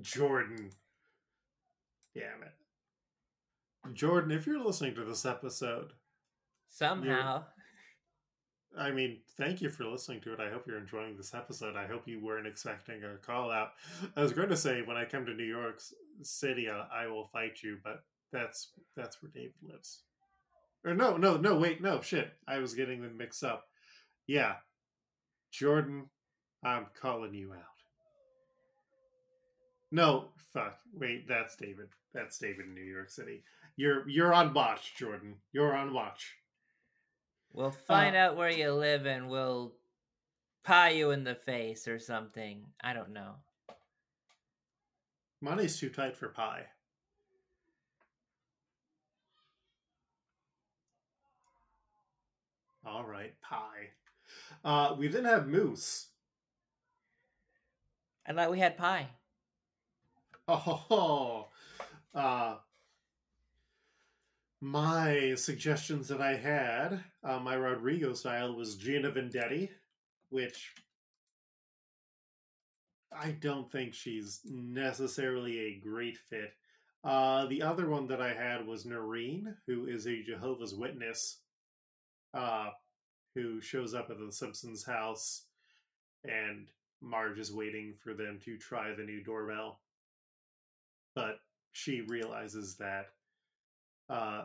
S1: Jordan. Damn it. Jordan, if you're listening to this episode,
S2: Somehow.
S1: I mean, thank you for listening to it. I hope you're enjoying this episode. I hope you weren't expecting a call out. I was going to say when I come to New York City, I, I will fight you, but that's that's where David lives. Or no, no, no, wait, no, shit. I was getting them mixed up. Yeah, Jordan, I'm calling you out. No, fuck. Wait, that's David. That's David in New York City. You're you're on watch, Jordan. You're on watch.
S2: We'll uh, find out where you live and we'll pie you in the face or something. I don't know.
S1: Money's too tight for pie. All right, pie. Uh, we then have moose.
S2: I thought we had pie.
S1: Oh, uh, my suggestions that I had, uh, my Rodrigo style was Gina Vendetti, which I don't think she's necessarily a great fit. Uh, the other one that I had was Noreen, who is a Jehovah's Witness, uh, who shows up at the Simpsons house, and Marge is waiting for them to try the new doorbell. But she realizes that uh,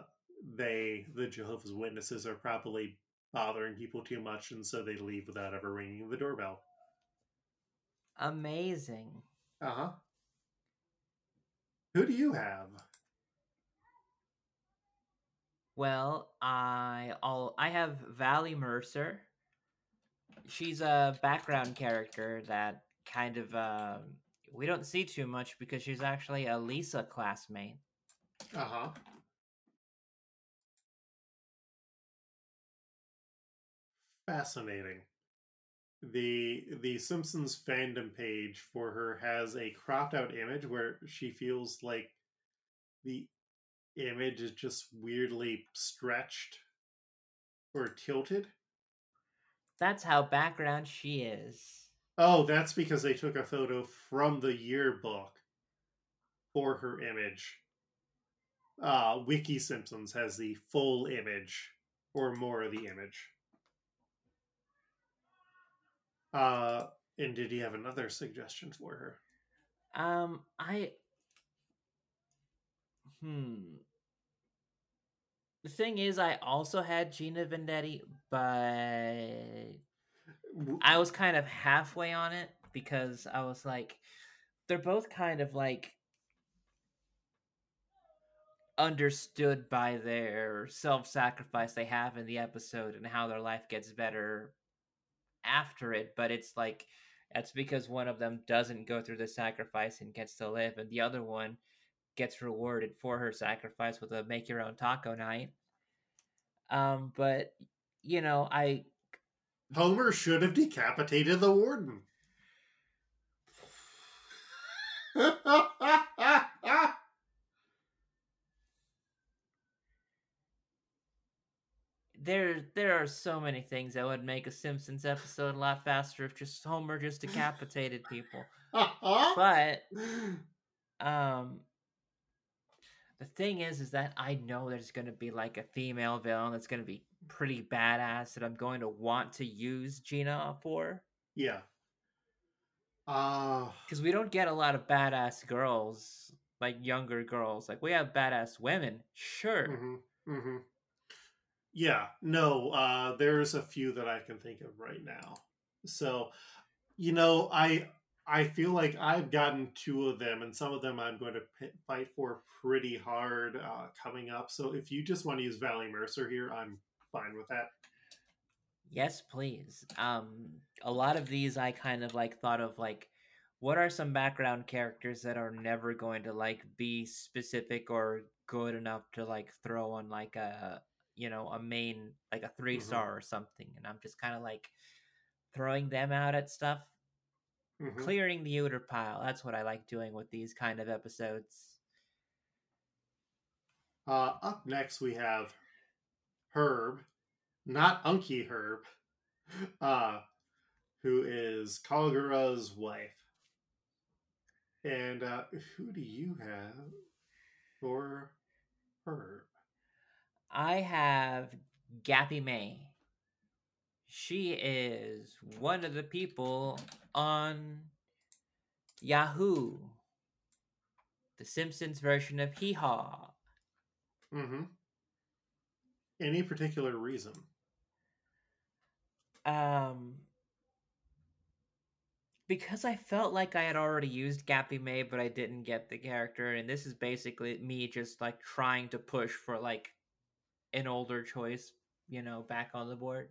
S1: they, the Jehovah's Witnesses, are probably bothering people too much, and so they leave without ever ringing the doorbell.
S2: Amazing.
S1: Uh huh. Who do you have?
S2: Well, I all I have Valley Mercer. She's a background character that kind of uh, we don't see too much because she's actually a Lisa classmate.
S1: Uh huh. Fascinating. The the Simpsons fandom page for her has a cropped out image where she feels like the image is just weirdly stretched or tilted.
S2: That's how background she is.
S1: Oh, that's because they took a photo from the yearbook for her image. Uh, Wiki Simpsons has the full image or more of the image. Uh, and did you have another suggestion for her?
S2: Um, I. Hmm. The thing is, I also had Gina Vendetti, but I was kind of halfway on it because I was like, they're both kind of like understood by their self sacrifice they have in the episode and how their life gets better after it. But it's like, that's because one of them doesn't go through the sacrifice and gets to live, and the other one gets rewarded for her sacrifice with a make your own taco night. Um, but you know, I
S1: Homer should have decapitated the warden.
S2: there there are so many things that would make a Simpsons episode a lot faster if just Homer just decapitated people. But um the thing is is that I know there's going to be like a female villain that's going to be pretty badass that I'm going to want to use Gina for
S1: yeah. Uh,
S2: cuz we don't get a lot of badass girls like younger girls. Like we have badass women, sure.
S1: hmm hmm Yeah, no, uh, there's a few that I can think of right now. So, you know, I I feel like I've gotten two of them, and some of them I'm going to p- fight for pretty hard uh, coming up. So, if you just want to use Valley Mercer here, I'm fine with that.
S2: Yes, please. Um, a lot of these I kind of like thought of like, what are some background characters that are never going to like be specific or good enough to like throw on like a you know a main like a 3
S1: Mhm.
S2: star or something, and I'm just kind of like throwing them out at stuff,
S1: Mhm.
S2: clearing the outer pile. That's what I like doing with these kind of episodes.
S1: Uh, up next, we have Herb, not Unky Herb, uh, who is Kagura's wife. And uh, who do you have for Herb?
S2: I have Gappy May. She is one of the people on Yahoo, the Simpsons version of Hee Haw.
S1: Mm-hmm. Any particular reason?
S2: Um, because I felt like I had already used Gappy May, but I didn't get the character, and this is basically me just like trying to push for like an older choice, you know, back on the board.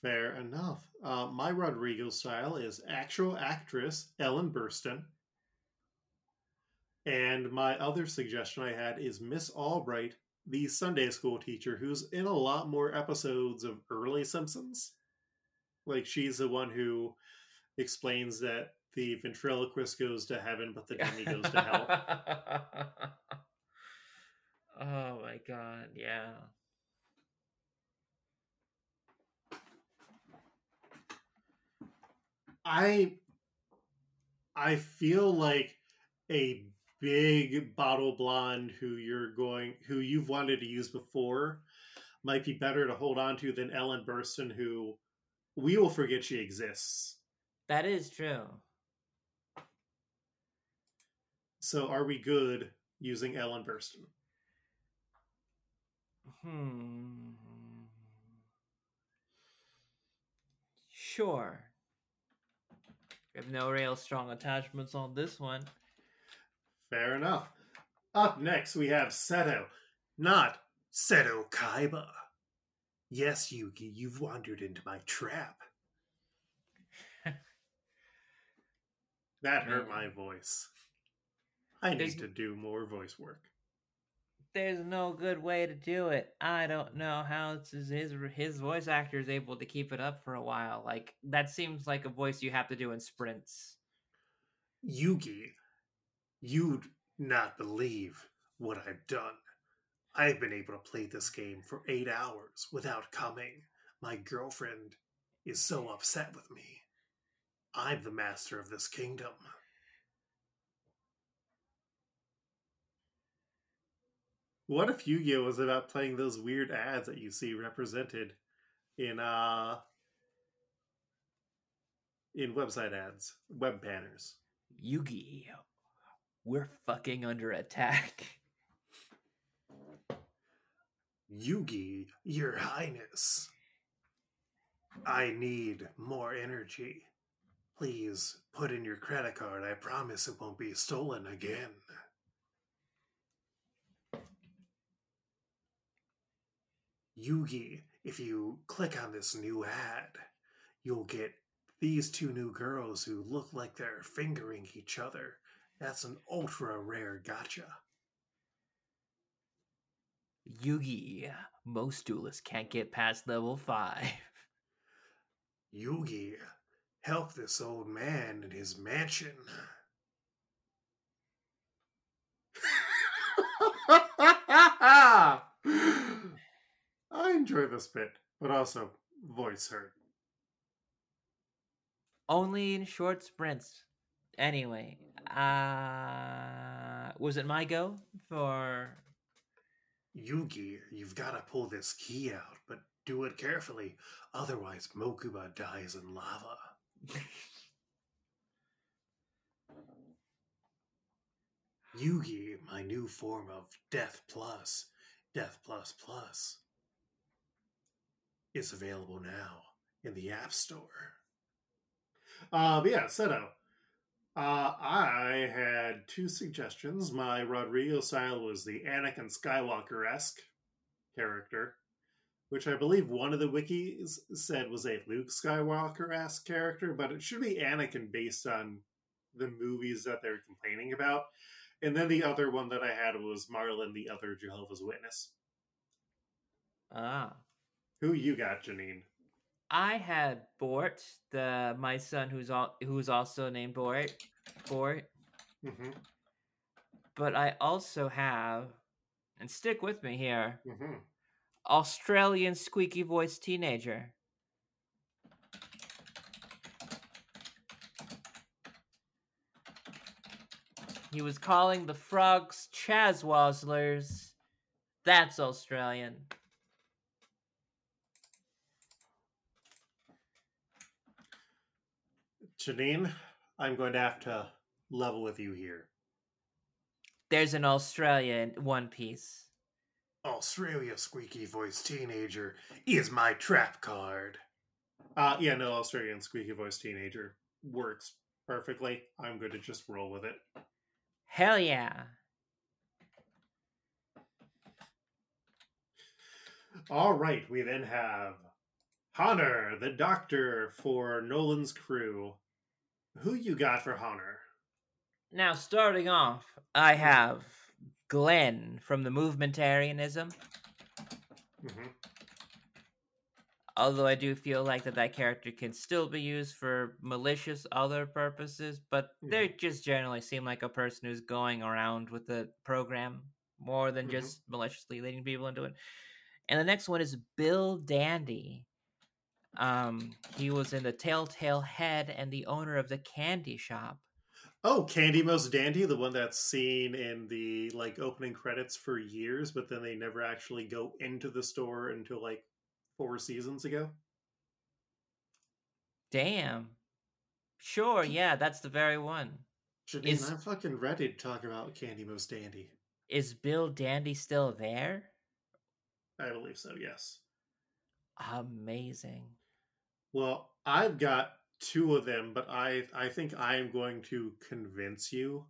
S1: Fair enough. Uh, my Rodrigo style is actual actress Ellen Burstyn. And my other suggestion I had is Miss Albright, the Sunday school teacher, who's in a lot more episodes of early Simpsons. Like, she's the one who explains that the ventriloquist goes to heaven, but the dummy goes to hell.
S2: oh my god, yeah.
S1: I I feel like a big bottle blonde who you're going who you've wanted to use before might be better to hold on to than Ellen Burstyn who we will forget she exists.
S2: That is true.
S1: So are we good using Ellen Burstyn?
S2: Hmm. Sure. We have no real strong attachments on this one.
S1: Fair enough. Up next we have Seto, not Seto Kaiba. Yes, Yugi, you've wandered into my trap. that hurt mm. my voice. I need to do more voice work.
S2: There's no good way to do it. I don't know how his, his voice actor is able to keep it up for a while. Like that seems like a voice you have to do in sprints.
S1: Yugi, you'd not believe what I've done. I've been able to play this game for eight hours without coming. My girlfriend is so upset with me. I'm the master of this kingdom. What if Yu-Gi-Oh was about playing those weird ads that you see represented in uh in website ads, web banners?
S2: Yugi, we're fucking under attack.
S1: Yugi, your highness. I need more energy. Please put in your credit card. I promise it won't be stolen again. Yugi, if you click on this new ad, you'll get these two new girls who look like they're fingering each other. That's an ultra rare gotcha.
S2: Yugi, most duelists can't get past level 5.
S1: Yugi, help this old man in his mansion. I enjoy this bit, but also voice hurt.
S2: Only in short sprints. Anyway, uh was it my go for
S1: Yugi, you've got to pull this key out, but do it carefully, otherwise Mokuba dies in lava. Yugi, my new form of Death Plus, Death Plus Plus, is available now in the App Store. Uh, but yeah, Seto. Uh, I had two suggestions. My Rodrigo style was the Anakin Skywalker esque character, which I believe one of the wikis said was a Luke Skywalker esque character, but it should be Anakin based on the movies that they're complaining about. And then the other one that I had was Marlon, the other Jehovah's Witness.
S2: Ah.
S1: Who you got, Janine?
S2: I had Bort, the my son who's all who's also named Bort, Bort.
S1: Mm-hmm.
S2: But I also have, and stick with me here,
S1: Mm-hmm.
S2: Australian squeaky voice teenager. He was calling the frogs Chaswazzlers. That's Australian.
S1: Janine, I'm going to have to level with you here.
S2: There's an Australia in One Piece.
S1: Australia squeaky voice teenager is my trap card. Uh yeah, no, Australian squeaky voice teenager works perfectly. I'm going to just roll with it.
S2: Hell yeah.
S1: All right, we then have Honor, the doctor for Nolan's crew. Who you got for Honor?
S2: Now, starting off, I have Glenn from the Movementarianism.
S1: hmm
S2: Although I do feel like that that character can still be used for malicious other purposes, but they just generally seem like a person who's going around with the program more than
S1: Mhm.
S2: just maliciously leading people into it. And the next one is Bill Dandy. Um, he was in the Telltale Head and the owner of the candy shop.
S1: Oh, Candy Most Dandy, the one that's seen in the like opening credits for years, but then they never actually go into the store until like four seasons ago.
S2: Damn. Sure, yeah, that's the very one.
S1: Janine,
S2: Is-
S1: I'm fucking ready to talk about Candy Most Dandy.
S2: Is Bill Dandy still there?
S1: I believe so, yes.
S2: Amazing.
S1: Well, I've got two of them, but I I think I am going to convince you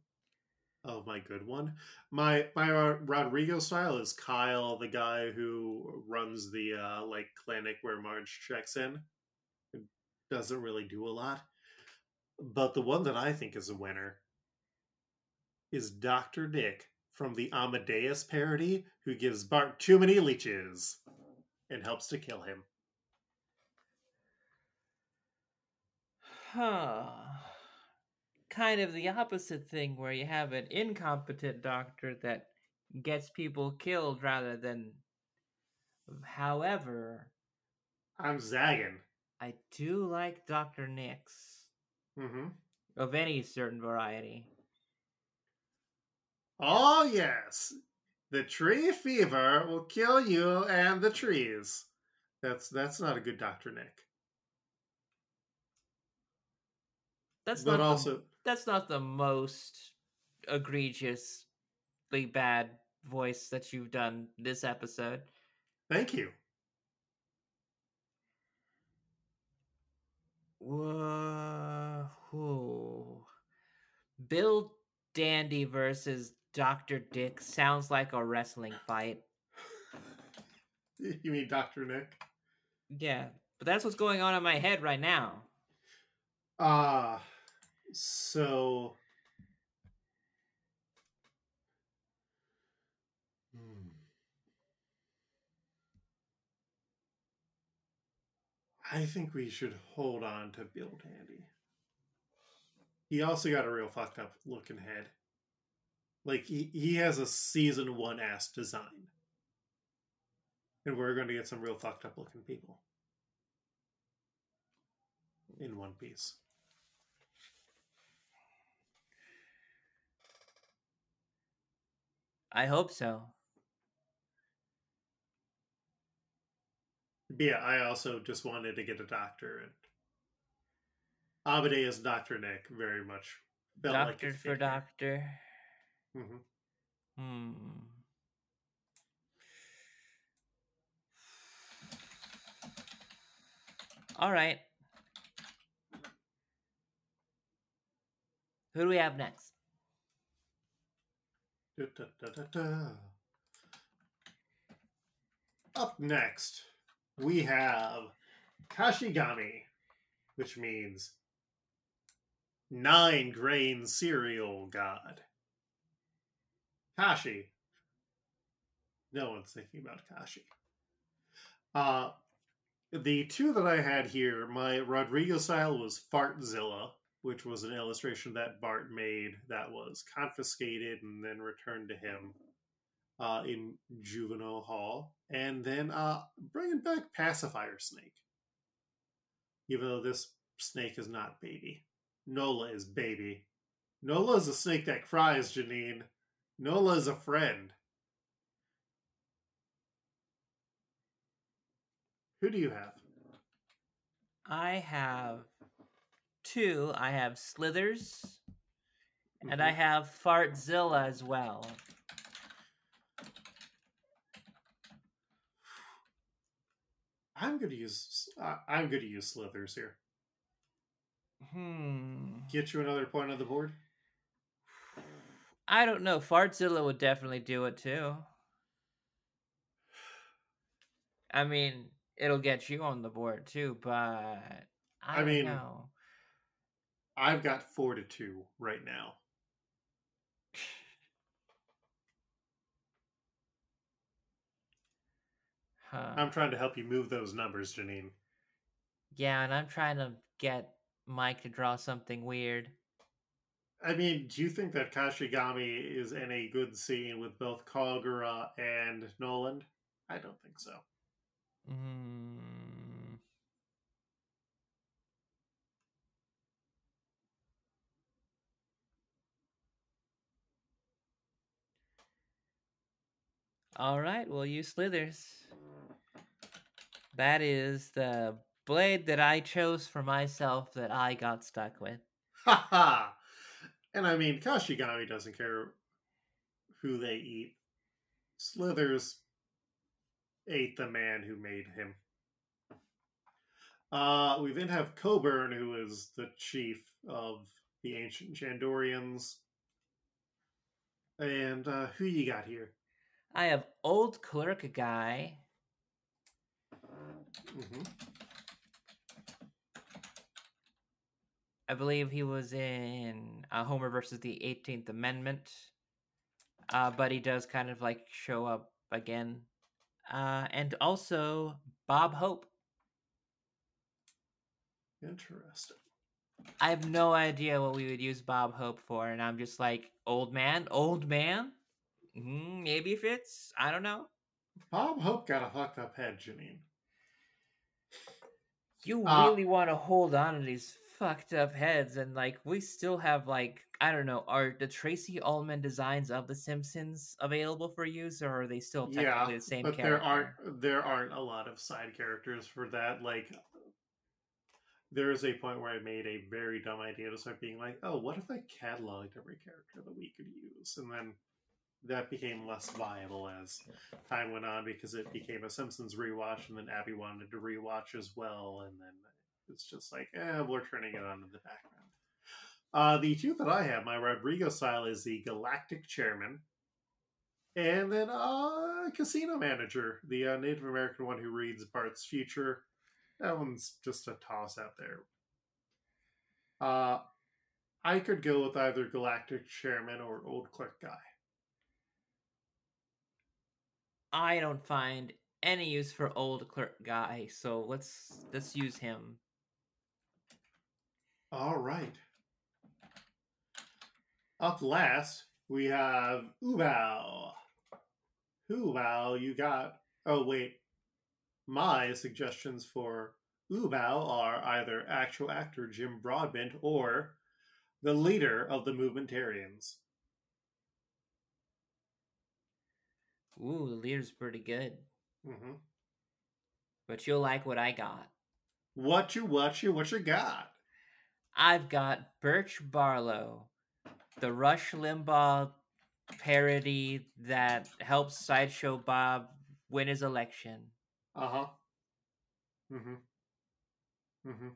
S1: of my good one. My my Rodrigo style is Kyle, the guy who runs the uh, like clinic where Marge checks in. It doesn't really do a lot, but the one that I think is a winner is Doctor Nick from the Amadeus parody, who gives Bart too many leeches and helps to kill him.
S2: Huh. Kind of the opposite thing where you have an incompetent doctor that gets people killed rather than. However,
S1: I'm zagging.
S2: I do like Dr. Nicks
S1: Mm-hmm.
S2: of any certain variety.
S1: Oh yes, the tree fever will kill you and the trees. That's that's not a good Doctor Nick.
S2: That's
S1: but
S2: not
S1: also,
S2: the, that's not the most egregiously bad voice that you've done this episode.
S1: thank you.
S2: Whoa. Bill Dandy versus Dr. Dick sounds like a wrestling fight.
S1: You mean Doctor Nick?
S2: Yeah, but that's what's going on in my head right now.
S1: Ah, so. Hmm. I think we should hold on to Bill Dandy. He also got a real fucked up looking head. Like he, he has a season one ass design. And we're going to get some real fucked up looking people in One Piece.
S2: I hope so.
S1: Yeah, I also just wanted to get a doctor, and Amadeus Doctor Nick very much felt like
S2: doctor
S1: it
S2: for doctor.
S1: hmm
S2: Hmm. All right. Who do we have next?
S1: Up next, we have Kashigami, which means nine grain cereal god. Kashi. No one's thinking about Kashi. Uh, The two that I had here, my Rodrigo style was Fartzilla, which was an illustration that Bart made that was confiscated and then returned to him uh, in Juvenile Hall. And then uh, bringing back Pacifier Snake. Even though this snake is not baby. Nola is baby. Nola is a snake that cries, Janine. Nola is a friend. Who do you have?
S2: I have two. I have Slithers, and I
S1: Mhm.
S2: have Fartzilla as well.
S1: I'm going to use. Uh, I'm to use Slithers here.
S2: Hmm.
S1: Get you another point on the board.
S2: I don't know. Fartzilla would definitely do it too. I mean, it'll get you on the board too, but I,
S1: I
S2: don't
S1: mean-
S2: know.
S1: I've got four to two right now.
S2: Huh.
S1: I'm trying to help you move those numbers, Janine.
S2: yeah, and I'm trying to get Mike to draw something weird.
S1: I mean, do you think that Kashigami is in a good scene with both Kagura and Noland? I don't think so.
S2: Mm. All right, we'll use slithers. That is the blade that I chose for myself that I got stuck with.
S1: Ha ha! And I mean, Kashigami doesn't care who they eat. Slithers ate the man who made him. Uh, we then have Coburn, who is the chief of the ancient Shandorians. And uh, who you got here?
S2: I have old clerk guy.
S1: hmm
S2: I believe he was in uh, Homer versus the 18th Amendment. Uh, but he does kind of like show up again. Uh, and also Bob Hope.
S1: Interesting.
S2: I have no idea what we would use Bob Hope for, and I'm just like, old man, old man. Mm, maybe fits. I don't know.
S1: Bob Hope got a fucked up head, Janine.
S2: You
S1: Uh,
S2: really want to hold on to these fucked up heads, and like we still have like I don't know, are the Tracey Ullman designs of The Simpsons available for use, or are they still technically
S1: Yeah,
S2: the same
S1: but
S2: character?
S1: there aren't there aren't a lot of side characters for that. Like, there is a point where I made a very dumb idea to start being like, "Oh, what if I cataloged every character that we could use?" And then that became less viable as time went on because it became a Simpsons rewatch, and then Abby wanted to rewatch as well, and then it's just like, eh, we're turning it on in the background. Uh, the two that I have, my Rodrigo style is the Galactic Chairman, and then uh, Casino Manager, the uh, Native American one who reads Bart's future. That one's just a toss out there. Uh, I could go with either Galactic Chairman or Old Clerk Guy.
S2: I don't find any use for old clerk guy, so let's let's use him.
S1: All right. Up last, we have Ubao. Ubao, you got. Oh, wait. My suggestions for Ubao are either actual actor Jim Broadbent or the leader of the Movementarians.
S2: Ooh, the leader's pretty good,
S1: Mm-hmm.
S2: but you'll like what I got.
S1: What you, what you, what you got?
S2: I've got Birch Barlow, the Rush Limbaugh parody that helps Sideshow Bob win his election.
S1: Uh huh. Mm hmm. Mm hmm.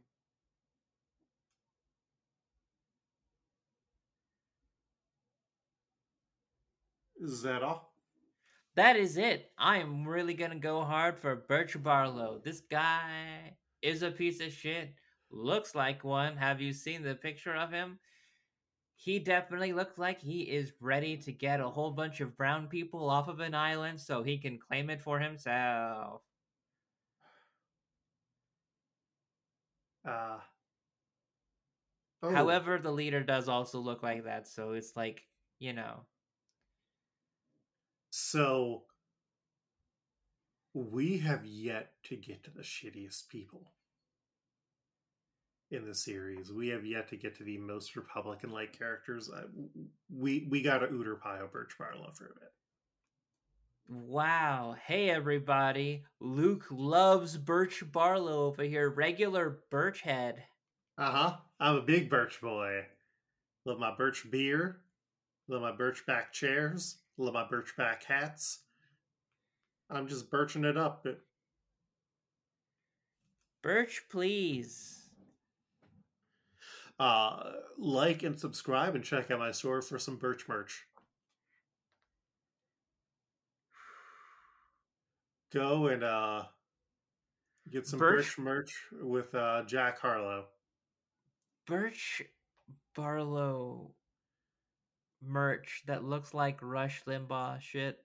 S1: Is that all?
S2: That is it. I am really gonna go hard for Birch Barlow. This guy is a piece of shit. Looks like one. Have you seen the picture of him? He definitely looks like he is ready to get a whole bunch of brown people off of an island so he can claim it for himself.
S1: Uh, oh,
S2: However, the leader does also look like that, so it's like, you know.
S1: So we have yet to get to the shittiest people in the series. We have yet to get to the most Republican-like characters. I, we we got to Uter Pio Birch Barlow for a bit.
S2: Wow. Hey, everybody. Luke loves Birch Barlow over here. Regular Birch head.
S1: Uh huh. I'm a big birch boy. Love my birch beer. Love my birch back chairs. Love my birch back hats. I'm just birching it up. But
S2: Birch, please.
S1: uh, like and subscribe and check out my store for some birch merch. Go and uh, get some
S2: Birch-
S1: birch, merch with uh, Jack Harlow.
S2: Birch Barlow merch that looks like Rush Limbaugh shit,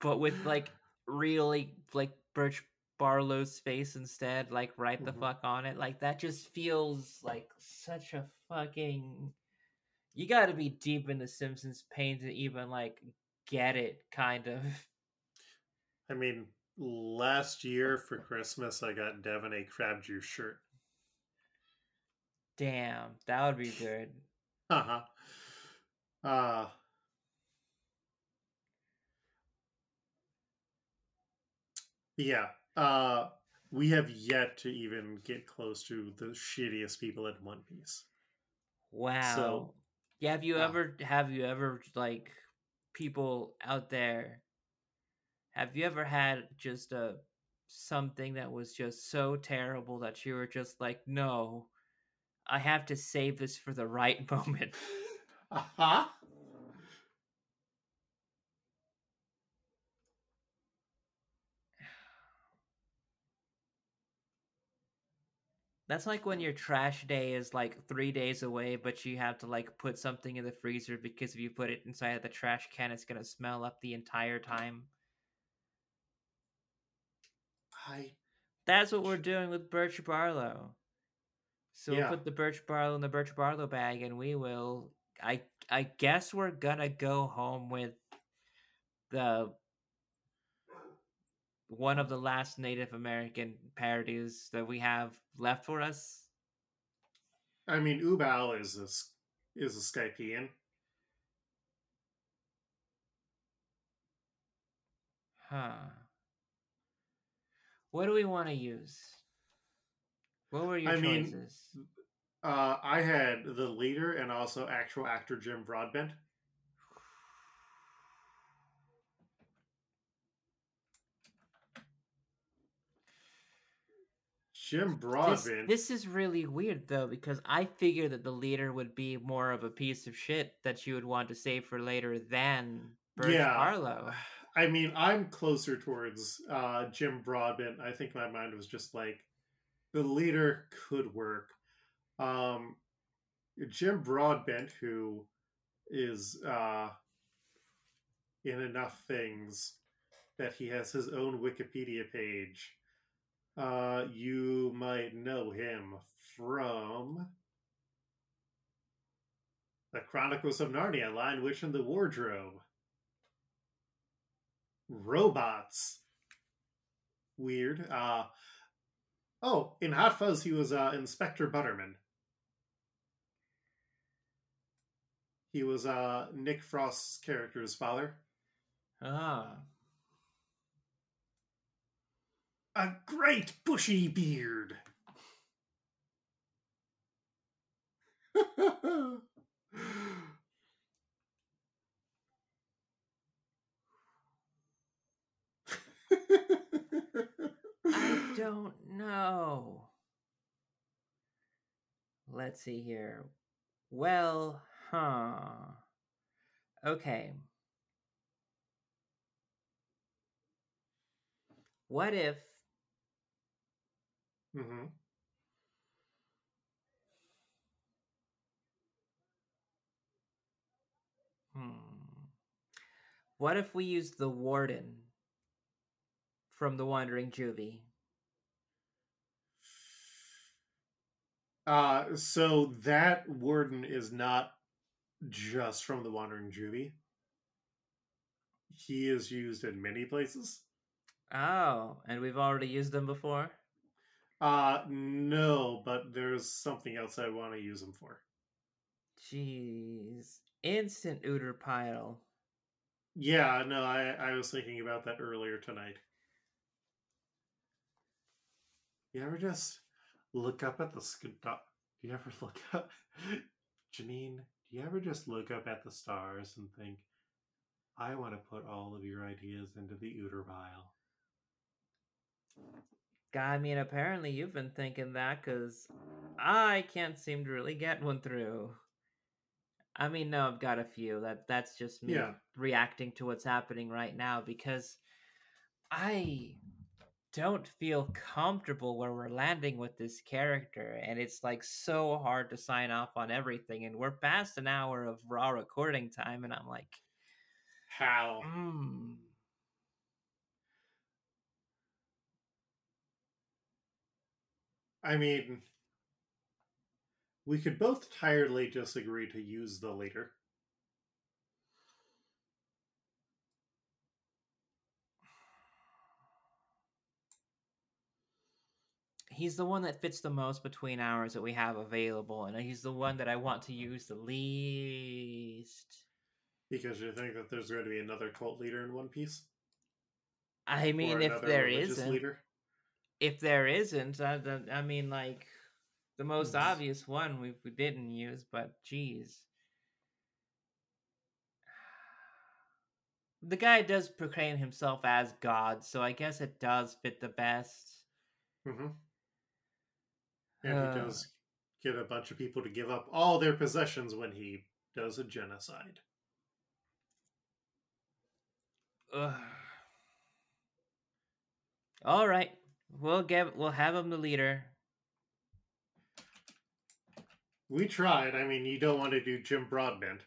S2: but with like really like Birch Barlow's face instead, like right the
S1: Mhm.
S2: fuck on it. Like that just feels like such a fucking. You got to be deep in the Simpsons pain to even like get it, kind of.
S1: I mean, last year for Christmas, I got Devin a crab juice shirt.
S2: Damn, that would be good.
S1: Uh-huh. Uh Yeah. Uh we have yet to even get close to the shittiest people in One Piece.
S2: Wow. So, yeah, have you ever have you ever like people out there have you ever had just a something that was just so terrible that you were just like, "No, I have to save this for the right moment."
S1: Uh-huh.
S2: That's like when your trash day is like 3 days away, but you have to like put something in the freezer because if you put it inside of the trash can, it's going to smell up the entire time.
S1: I
S2: That's what we're doing with Birch Barlow. So
S1: Yeah.
S2: we'll put the Birch Barlow in the Birch Barlow bag, and we will. I I guess we're gonna go home with the one of the last Native American parodies that we have left for us.
S1: I mean Ubal is a is a Skypiean.
S2: Huh. What do we want to use? What were your
S1: I mean. Uh I had the leader and also actual actor Jim Broadbent. Jim Broadbent.
S2: this is really weird though because I figured that the leader would be more of a piece of shit that you would want to save for later than Birch
S1: Yeah.
S2: Barlow.
S1: I mean, I'm closer towards uh, Jim Broadbent. I think my mind was just like the leader could work. Um, Jim Broadbent, who is uh, in enough things that he has his own Wikipedia page. Uh, you might know him from the Chronicles of Narnia, Lion Witch and the Wardrobe robots. Weird. Uh oh, in Hot Fuzz he was uh Inspector Butterman. He was uh Nick Frost's character's father.
S2: Ah.
S1: A great bushy beard.
S2: I don't know. Let's see here. Well, huh. Okay. What if
S1: hmm
S2: Hmm. What if we use the warden from the Wandering Juvie?
S1: Uh, so that warden is not just from the Wandering Juvie. He is used in many places.
S2: Oh, and we've already used them before?
S1: Uh, no, but there's something else I want to use him for.
S2: Jeez. Instant Uter pile.
S1: Yeah, no, I, I was thinking about that earlier tonight. You ever just look up at the sky? Do you ever look up, Janine? Do you ever just look up at the stars and think, I want to put all of your ideas into the Uter pile?
S2: I mean, apparently you've been thinking that because I can't seem to really get one through. I mean, no, I've got a few. That that's just me
S1: Yeah.
S2: reacting to what's happening right now because I don't feel comfortable where we're landing with this character, and it's like so hard to sign off on everything. And we're past an hour of raw recording time, and I'm like,
S1: How?
S2: hmm.
S1: I mean, we could both tiredly disagree to use the leader.
S2: He's the one that fits the most between hours that we have available, and he's the one that I want to use the least.
S1: Because you think that there's going to be another cult leader in One Piece?
S2: I mean, if there isn't,
S1: leader?
S2: if there isn't, I, I mean, like the most
S1: Yes.
S2: obvious one we, we didn't use, but geez. The guy does proclaim himself as God, so I guess it does fit the best.
S1: hmm And
S2: Uh.
S1: he does get a bunch of people to give up all their possessions when he does a genocide.
S2: Ugh. All right, we'll get we'll have him the leader.
S1: We tried. I mean, you don't want to do Jim Broadbent.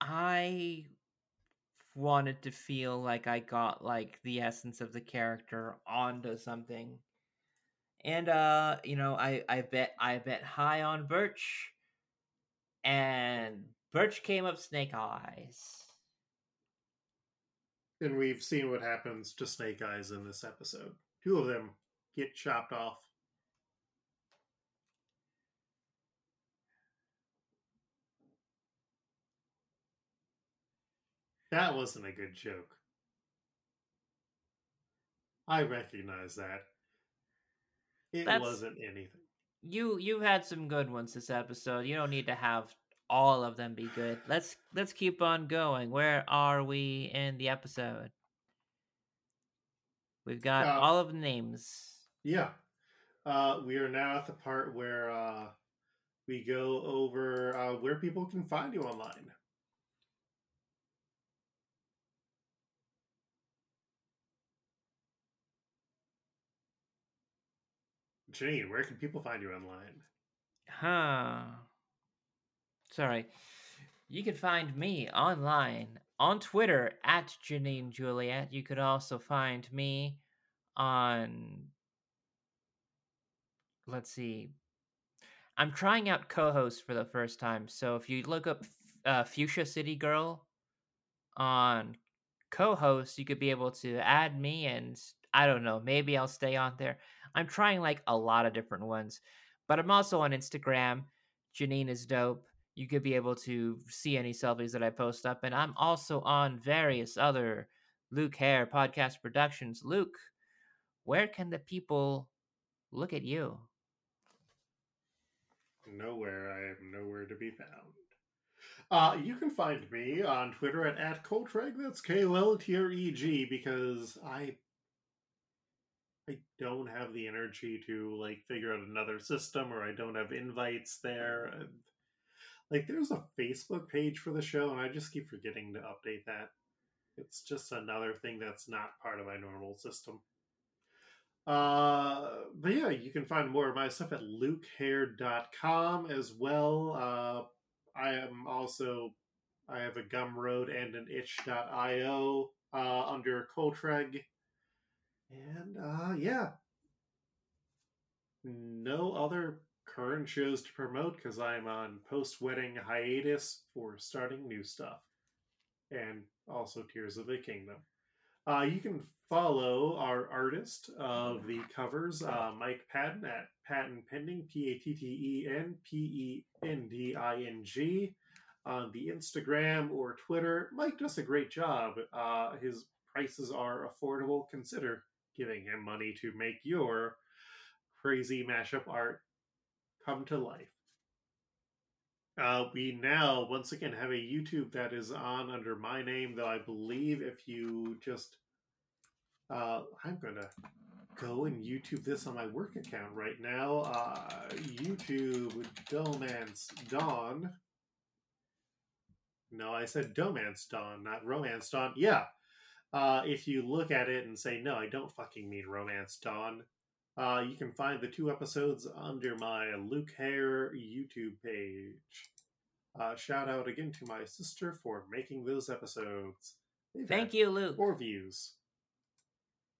S2: I wanted to feel like I got like the essence of the character onto something. And uh, you know, I I bet I bet high on Birch and Birch came up snake eyes.
S1: And we've seen what happens to Snake Eyes in this episode. Two of them get chopped off. That wasn't a good joke. I recognize that. It
S2: That's-
S1: wasn't anything.
S2: You you had some good ones this episode. You don't need to have all of them be good. Let's let's keep on going. Where are we in the episode? We've got
S1: Uh,
S2: all of the names.
S1: Yeah. Uh, we are now at the part where uh, we go over uh, where people can find you online. Janine, where can people find you online?
S2: Huh. Sorry. You can find me online on Twitter at Janine Juliet. You could also find me on. Let's see. I'm trying out co hosts for the first time. So if you look up uh, Fuchsia City Girl on co host, you could be able to add me and I don't know, maybe I'll stay on there. I'm trying like a lot of different ones. But I'm also on Instagram. Janine is dope. You could be able to see any selfies that I post up. And I'm also on various other Luke Hare podcast productions. Luke, where can the people look at you?
S1: Nowhere. I am nowhere to be found. Uh, you can find me on Twitter at, at Koltreg. That's K O L T R E G because I I don't have the energy to like figure out another system or I don't have invites there. And, like there's a Facebook page for the show and I just keep forgetting to update that. It's just another thing that's not part of my normal system. Uh, but yeah, you can find more of my stuff at lukehair.com as well. Uh, I am also, I have a Gumroad and an itch.io uh, under Koltreg. And uh, yeah. no other current shows to promote because I'm on post wedding hiatus for starting new stuff and also Tears of the Kingdom. Uh, you can follow our artist of the covers, uh, Mike Patten at Patten Pending, P A T T E N P E N D I N G, on the Instagram or Twitter. Mike does a great job. Uh, his prices are affordable. Consider giving him money to make your crazy mashup art come to life. Uh, we now once again have a YouTube that is on under my name, though I believe if you just, uh, I'm gonna go and YouTube this on my work account right now. Uh, YouTube D'ohmance Dawn. No, I said D'ohmance Dawn, not Romance Dawn. Yeah. Uh, if you look at it and say, no, I don't fucking mean Romance Dawn, uh, you can find the two episodes under my Luke Hare YouTube page. Uh, shout out again to my sister for making those episodes. They've
S2: Thank you, Luke.
S1: Four views.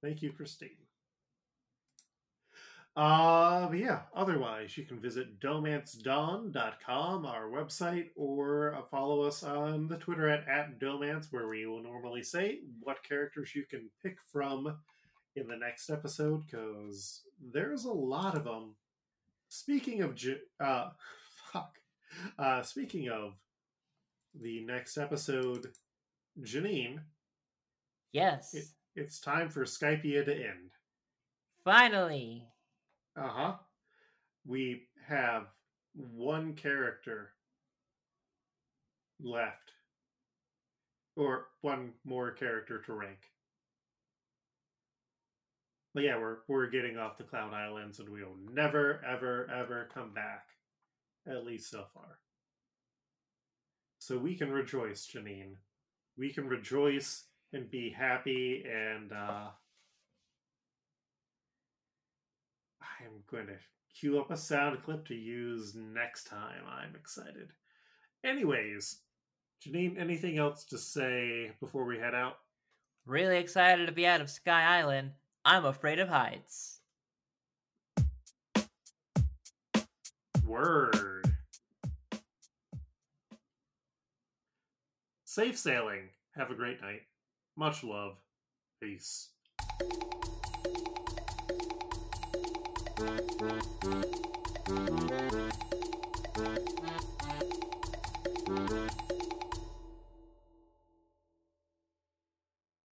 S1: Thank you, Christine. Uh, but yeah, otherwise, you can visit domancedon.com, our website, or uh, follow us on the Twitter at, at Domance, where we will normally say what characters you can pick from in the next episode, because there's a lot of them. Speaking of, uh, fuck. Uh, speaking of the next episode, Janine,
S2: Yes.
S1: It- it's time for Skypiea to end.
S2: Finally.
S1: Uh huh. We have one character left, or one more character to rank. But yeah, we're we're getting off the Cloud Islands, and we will never, ever, ever come back. At least so far. So we can rejoice, Janine. We can rejoice and be happy and uh I'm going to cue up a sound clip to use next time. I'm excited. Anyways, Janine, anything else to say before we head out?
S2: Really excited to be out of Sky Island. I'm afraid of heights.
S1: Word. Safe sailing. Have a great night. Much love. Peace. Thank you.